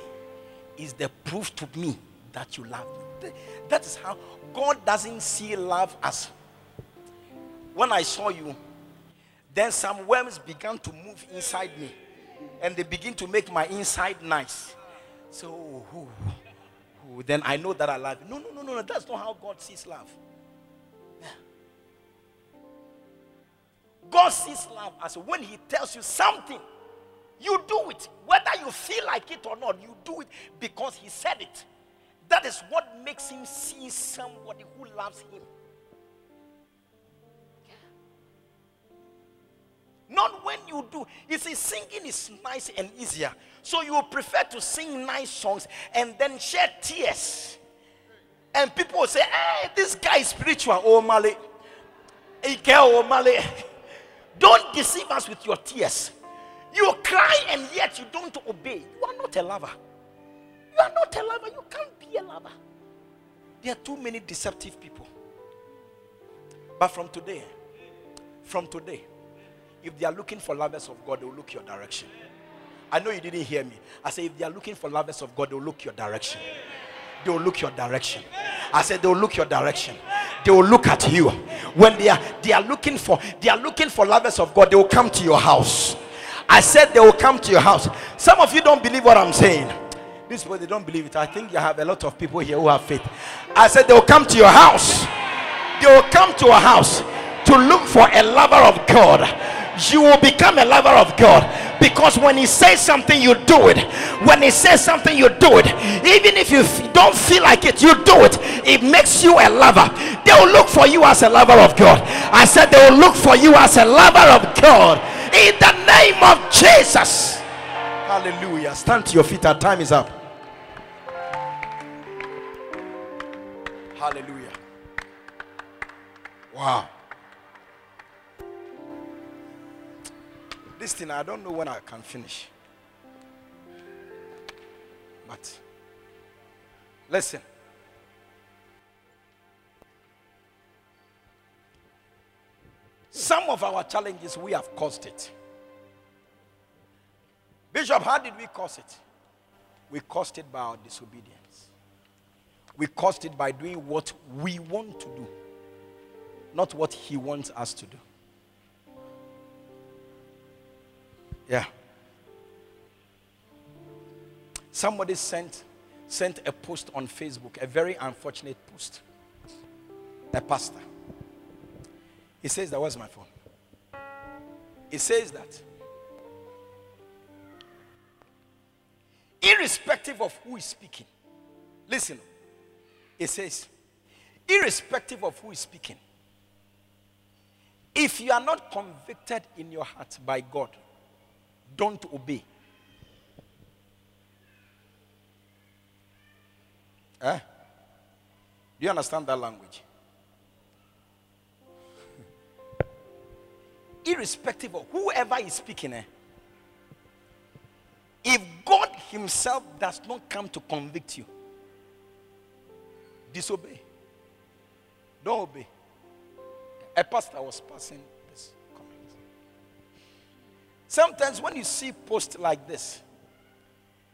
is the proof to me that you love me. That is how God doesn't see love as when I saw you, then some worms began to move inside me and they begin to make my inside nice. So, then I know that I love you. No, no, no, no, no. That's not how God sees love. God sees love as when He tells you something, you do it. Whether you feel like it or not, you do it because He said it. That is what makes Him see somebody who loves Him. Not when you do. You see, singing is nice and easier. So you will prefer to sing nice songs and then shed tears. And people will say, hey, this guy is spiritual. Oh, Mali. Oh, Mali. Don't deceive us with your tears. You cry and yet you don't obey. You are not a lover. You are not a lover. You can't be a lover. There are too many deceptive people. But from today, from today, if they are looking for lovers of God, they will look your direction. I know you didn't hear me. I said, if they are looking for lovers of God, they will look your direction. They will look your direction. I said, they will look your direction. They will look at you. When they are they are looking for they are looking for lovers of God, they will come to your house. I said they will come to your house. Some of you don't believe what I'm saying. This way they don't believe it. I think you have a lot of people here who have faith. I said they will come to your house. They will come to a house to look for a lover of God you will become a lover of God because when He says something, you do it. When He says something, you do it. Even if you don't feel like it, you do it. It makes you a lover. They will look for you as a lover of God. I said they will look for you as a lover of God in the name of Jesus. Hallelujah. Stand to your feet. Our time is up. Hallelujah. Wow. This thing, I don't know when I can finish. But listen. Some of our challenges, we have caused it. Bishop, how did we cause it? We caused it by our disobedience. We caused it by doing what we want to do, not what He wants us to do. Yeah. Somebody sent sent a post on Facebook, a very unfortunate post. A pastor. He says that was my phone. He says that irrespective of who is speaking, listen, it says, irrespective of who is speaking, if you are not convicted in your heart by God, don't obey. Eh? Do you understand that language? [laughs] Irrespective of whoever is speaking, eh? if God Himself does not come to convict you, disobey. Don't obey. A pastor was passing. Sometimes when you see posts like this,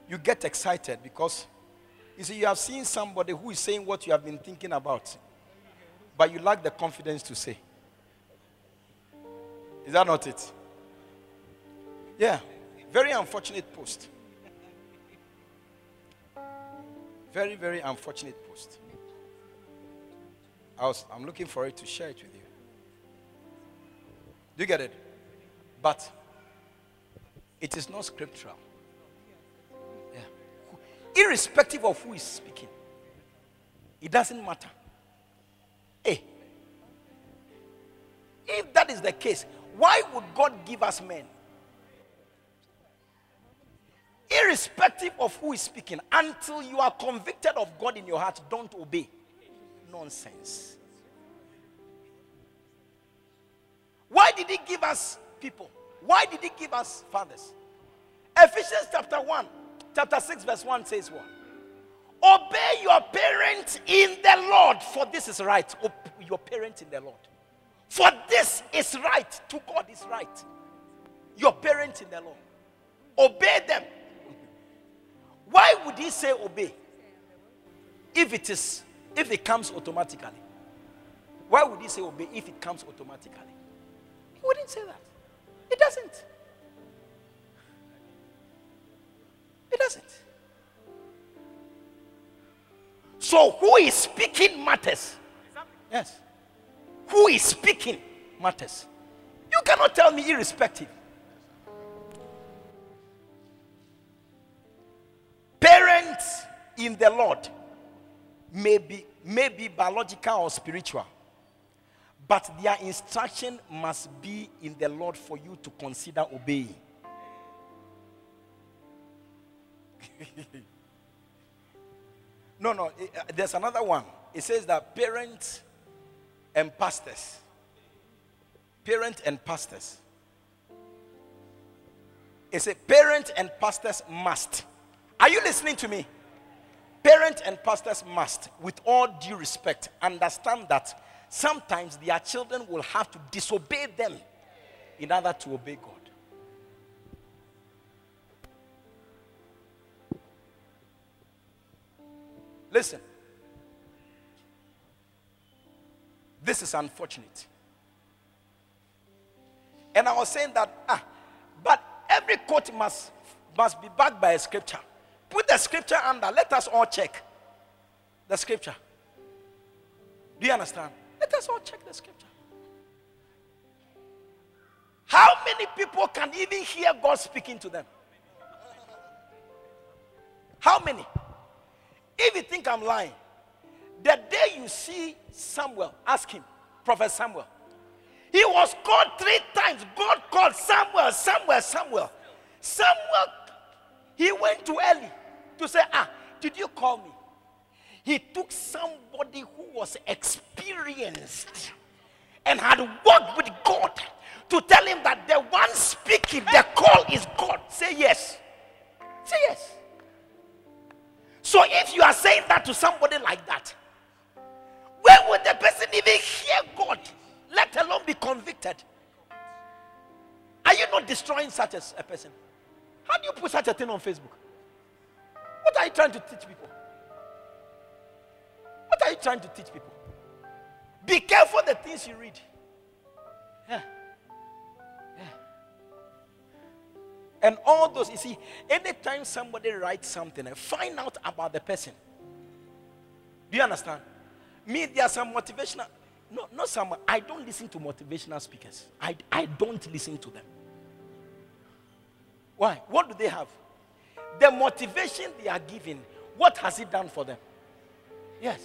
you get excited because you see you have seen somebody who is saying what you have been thinking about, but you lack the confidence to say. Is that not it? Yeah. Very unfortunate post. Very, very unfortunate post. I was, I'm looking for it to share it with you. Do you get it? But it is not scriptural. Yeah. Irrespective of who is speaking, it doesn't matter. Hey, if that is the case, why would God give us men? Irrespective of who is speaking, until you are convicted of God in your heart, don't obey. Nonsense. Why did He give us people? Why did He give us fathers? Ephesians chapter 1, chapter 6, verse 1 says what? Obey your parents in the Lord, for this is right. your parents in the Lord. For this is right. To God is right. Your parents in the Lord. Obey them. Why would he say obey? If it is, if it comes automatically. Why would he say obey if it comes automatically? He wouldn't say that. It doesn't. It doesn't. So who is speaking matters. Yes. Who is speaking matters. You cannot tell me irrespective. Parents in the Lord may be, may be biological or spiritual, but their instruction must be in the Lord for you to consider obeying. [laughs] no, no, it, uh, there's another one. It says that parents and pastors, parents and pastors. It says parents and pastors must. Are you listening to me? Parents and pastors must, with all due respect, understand that sometimes their children will have to disobey them in order to obey God. Listen. This is unfortunate. And I was saying that, ah, but every quote must, must be backed by a scripture. Put the scripture under. Let us all check the scripture. Do you understand? Let us all check the scripture. How many people can even hear God speaking to them? How many? If you think I'm lying, the day you see Samuel, ask him, Prophet Samuel. He was called three times. God called Samuel, Samuel, Samuel. Samuel, he went to Eli to say, Ah, did you call me? He took somebody who was experienced and had worked with God to tell him that the one speaking, the call is God. Say yes. Say yes. So if you are saying that to somebody like that, where would the person even hear God, let alone be convicted? Are you not destroying such a, a person? How do you put such a thing on Facebook? What are you trying to teach people? Trying to teach people? Be careful the things you read. And all those, you see, anytime somebody writes something, find out about the person. Do you understand? Me, there are some motivational, no, not some, I don't listen to motivational speakers. I, I don't listen to them. Why? What do they have? The motivation they are giving, what has it done for them? Yes.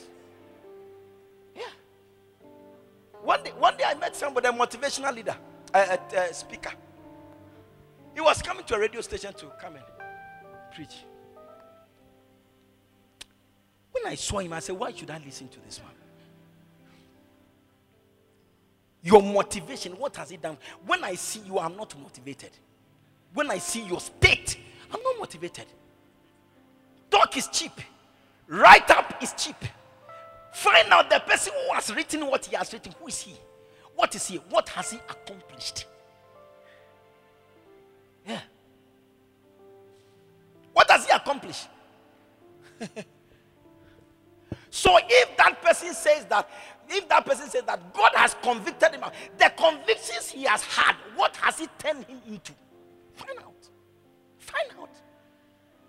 One day, one day I met somebody, a motivational leader, a, a, a speaker. He was coming to a radio station to come and preach. When I saw him, I said, Why should I listen to this man? Your motivation, what has it done? When I see you, I'm not motivated. When I see your state, I'm not motivated. Talk is cheap, write up is cheap. Find out the person who has written what he has written. Who is he? What is he? What has he accomplished? Yeah. What does he accomplish? [laughs] so if that person says that, if that person says that God has convicted him, the convictions he has had, what has he turned him into? Find out. Find out.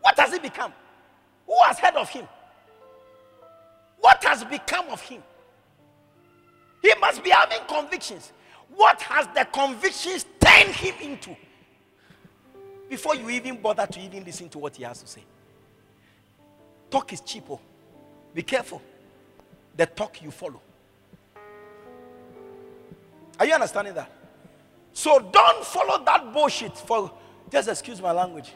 What has he become? Who has heard of him? What has become of him? He must be having convictions. What has the convictions turned him into? Before you even bother to even listen to what he has to say. Talk is cheaper. Oh. Be careful. The talk you follow. Are you understanding that? So don't follow that bullshit for just excuse my language.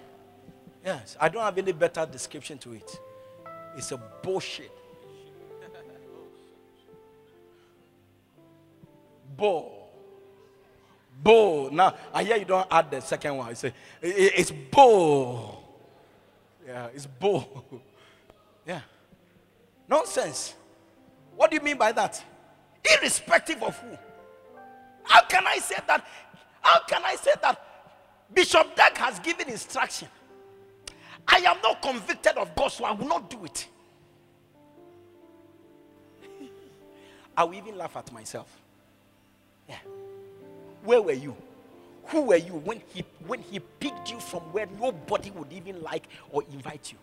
Yes, I don't have any better description to it. It's a bullshit. Bull. Bull. Now, I hear you don't add the second one. You say, it's bull. Yeah, it's bull. [laughs] Yeah. Nonsense. What do you mean by that? Irrespective of who. How can I say that? How can I say that Bishop Dag has given instruction? I am not convicted of God, so I will not do it. [laughs] I will even laugh at myself. Yeah. Where were you? Who were you when he when he picked you from where nobody would even like or invite you?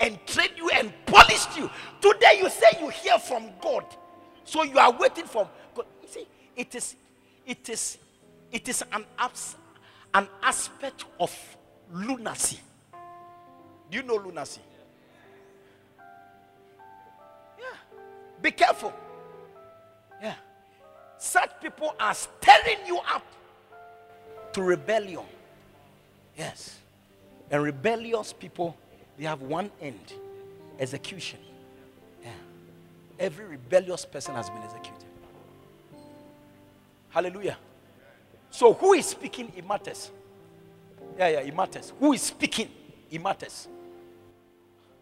And trained you and polished you. Today you say you hear from God. So you are waiting for God. You see, it is it is it is an abs, an aspect of lunacy. Do you know lunacy? Yeah. Be careful. Such people are stirring you up to rebellion. Yes. And rebellious people, they have one end execution. Yeah. Every rebellious person has been executed. Hallelujah. So, who is speaking? It matters. Yeah, yeah, it matters. Who is speaking? It matters.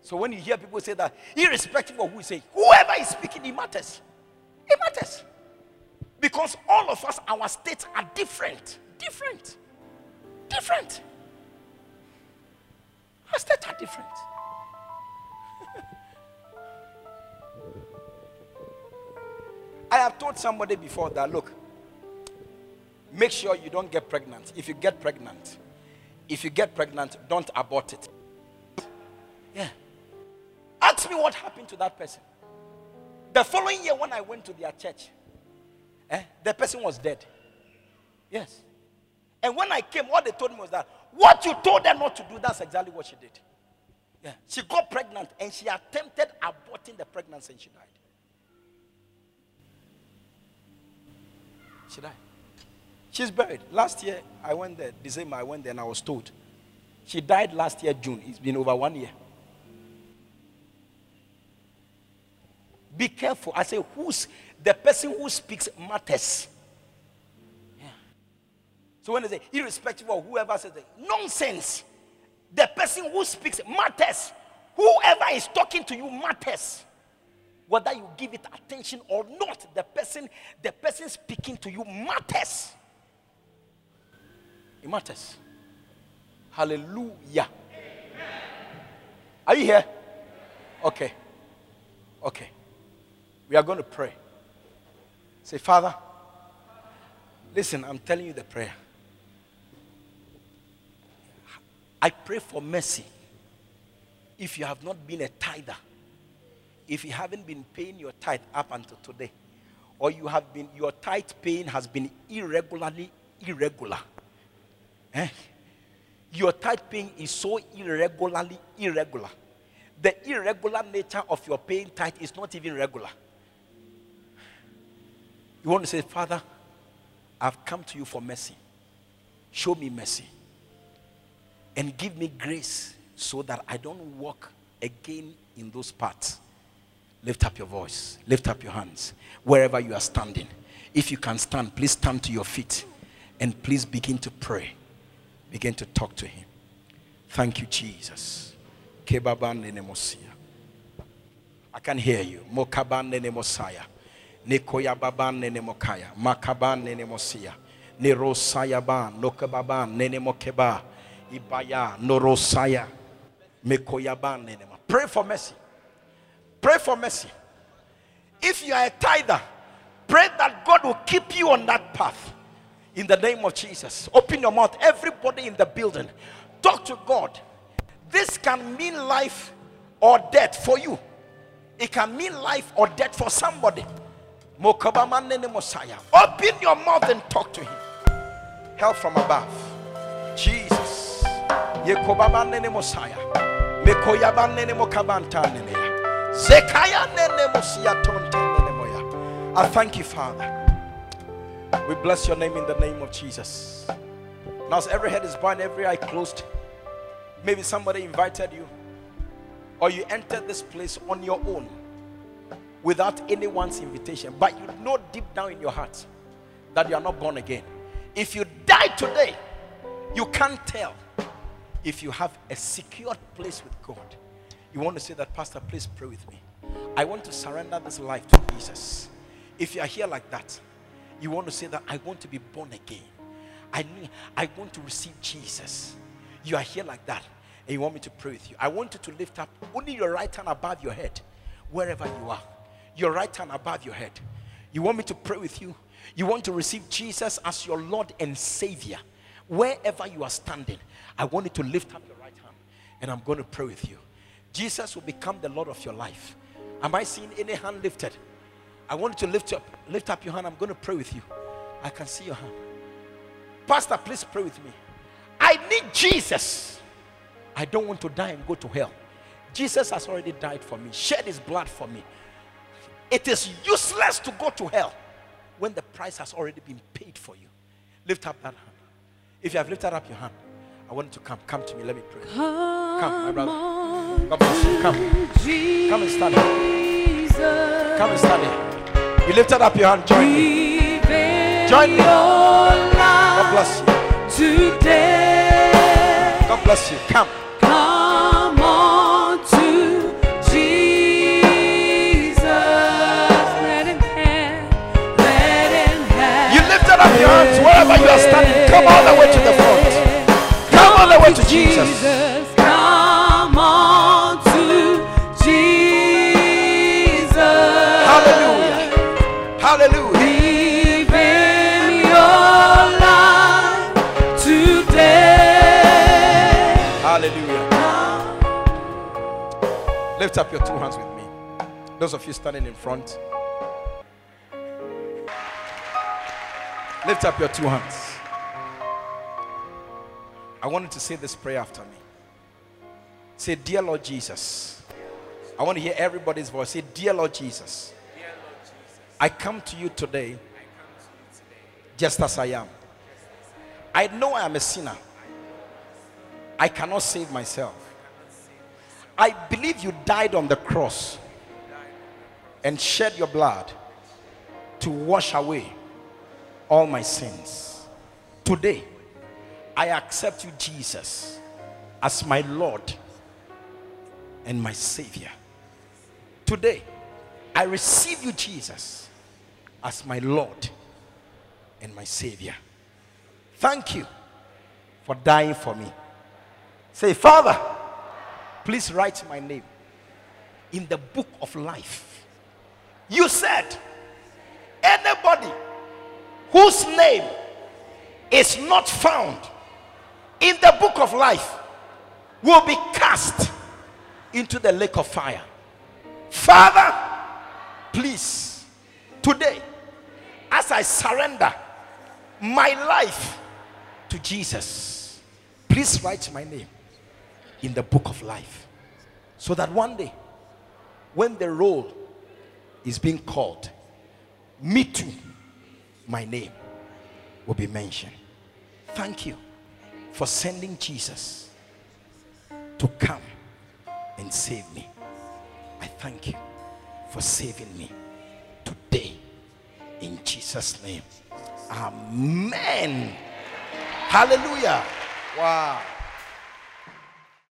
So, when you hear people say that, irrespective of who is saying, whoever is speaking, it matters. It matters. Because all of us, our states are different. Different. Different. Our states are different. [laughs] I have told somebody before that look, make sure you don't get pregnant. If you get pregnant, if you get pregnant, don't abort it. Yeah. Ask me what happened to that person. The following year, when I went to their church, eh, the person was dead. Yes. And when I came, what they told me was that what you told her not to do, that's exactly what she did. Yeah. She got pregnant and she attempted aborting the pregnancy and she died. She died. She's buried. Last year, I went there. December, I went there and I was told. She died last year, June. It's been over one year. Be careful. I say, who's the person who speaks matters. Yeah. So when they say, irrespective of whoever says it, nonsense. The person who speaks matters. Whoever is talking to you matters. Whether you give it attention or not, the person, the person speaking to you matters. It matters. Hallelujah. Are you here? Okay. Okay. We are going to pray. Say, Father, listen, I'm telling you the prayer. I pray for mercy. If you have not been a tither, if you haven't been paying your tithe up until today, or you have been your tithe paying has been irregularly irregular. Eh? Your tithe paying is so irregularly irregular. The irregular nature of your paying tithe is not even regular. You want to say, Father, I've come to you for mercy. Show me mercy. And give me grace so that I don't walk again in those paths. Lift up your voice, lift up your hands wherever you are standing. If you can stand, please stand to your feet and please begin to pray. Begin to talk to Him. Thank you, Jesus. I can hear you. Mokaban nene mosaya. Nikoya baban nene mokaya. Makaban nene mosia. Nerosaya ban. Nokababan nene mokeba. Ibaya. Norosaya. Mekoyaban nene mo. Pray for mercy. Pray for mercy. If you are a tither, pray that God will keep you on that path. In the name of Jesus. Open your mouth. Everybody in the building. Talk to God. This can mean life or death for you. It can mean life or death for somebody. Messiah. Open your mouth and talk to him. Help from above. Jesus. Messiah. I thank you, Father. We bless your name in the name of Jesus. Now, as every head is bowed, every eye closed, maybe somebody invited you, or you entered this place on your own without anyone's invitation, but you know deep down in your heart that you are not born again. If you die today, you can't tell if you have a secured place with God. You want to say that, Pastor, please pray with me. I want to surrender this life to Jesus. If you are here like that, you want to say that I want to be born again. I need, I want to receive Jesus. You are here like that, and you want me to pray with you. I want you to lift up only your right hand above your head, wherever you are. Your right hand above your head. You want me to pray with you. You want to receive Jesus as your Lord and Savior. Wherever you are standing, I want you to lift up your right hand, and I'm going to pray with you. Jesus will become the Lord of your life. Am I seeing any hand lifted? I want you to lift up, lift up your hand. I'm going to pray with you. I can see your hand. Pastor, please pray with me. I need Jesus. I don't want to die and go to hell. Jesus has already died for me, shed his blood for me. It is useless to go to hell when the price has already been paid for you. Lift up that hand. If you have lifted up your hand, I want you to come. Come to me. Let me pray. Come, my brother. God bless you. Come. Come and stand here. Come and stand here. You lifted up your hand. Join me. Join me. God bless you. Today, God bless you. Come. come wherever you are standing. Come all the way to the front. Come all the way to Jesus. Come on to Jesus. Hallelujah. Hallelujah. Live in your life today. Hallelujah. Lift up your two hands with me. Those of you standing in front. Lift up your two hands. I want you to say this prayer after me. Say, Dear Lord Jesus. I want to hear everybody's voice. Say, Dear Lord Jesus. I come to you today just as I am. I know I am a sinner. I cannot save myself. I believe you died on the cross and shed your blood to wash away all my sins. Today, I accept you, Jesus, as my Lord and my Savior. Today, I receive you, Jesus, as my Lord and my Savior. Thank you for dying for me. Say, Father, please write my name in the book of life. You said, anybody whose name is not found in the book of life, will be cast into the lake of fire. Father, please, today, as I surrender my life to Jesus, please write my name in the book of life so that one day, when the roll is being called, me too, my name will be mentioned. Thank you for sending Jesus to come and save me. I thank you for saving me today in Jesus' name. Amen. Hallelujah. Wow.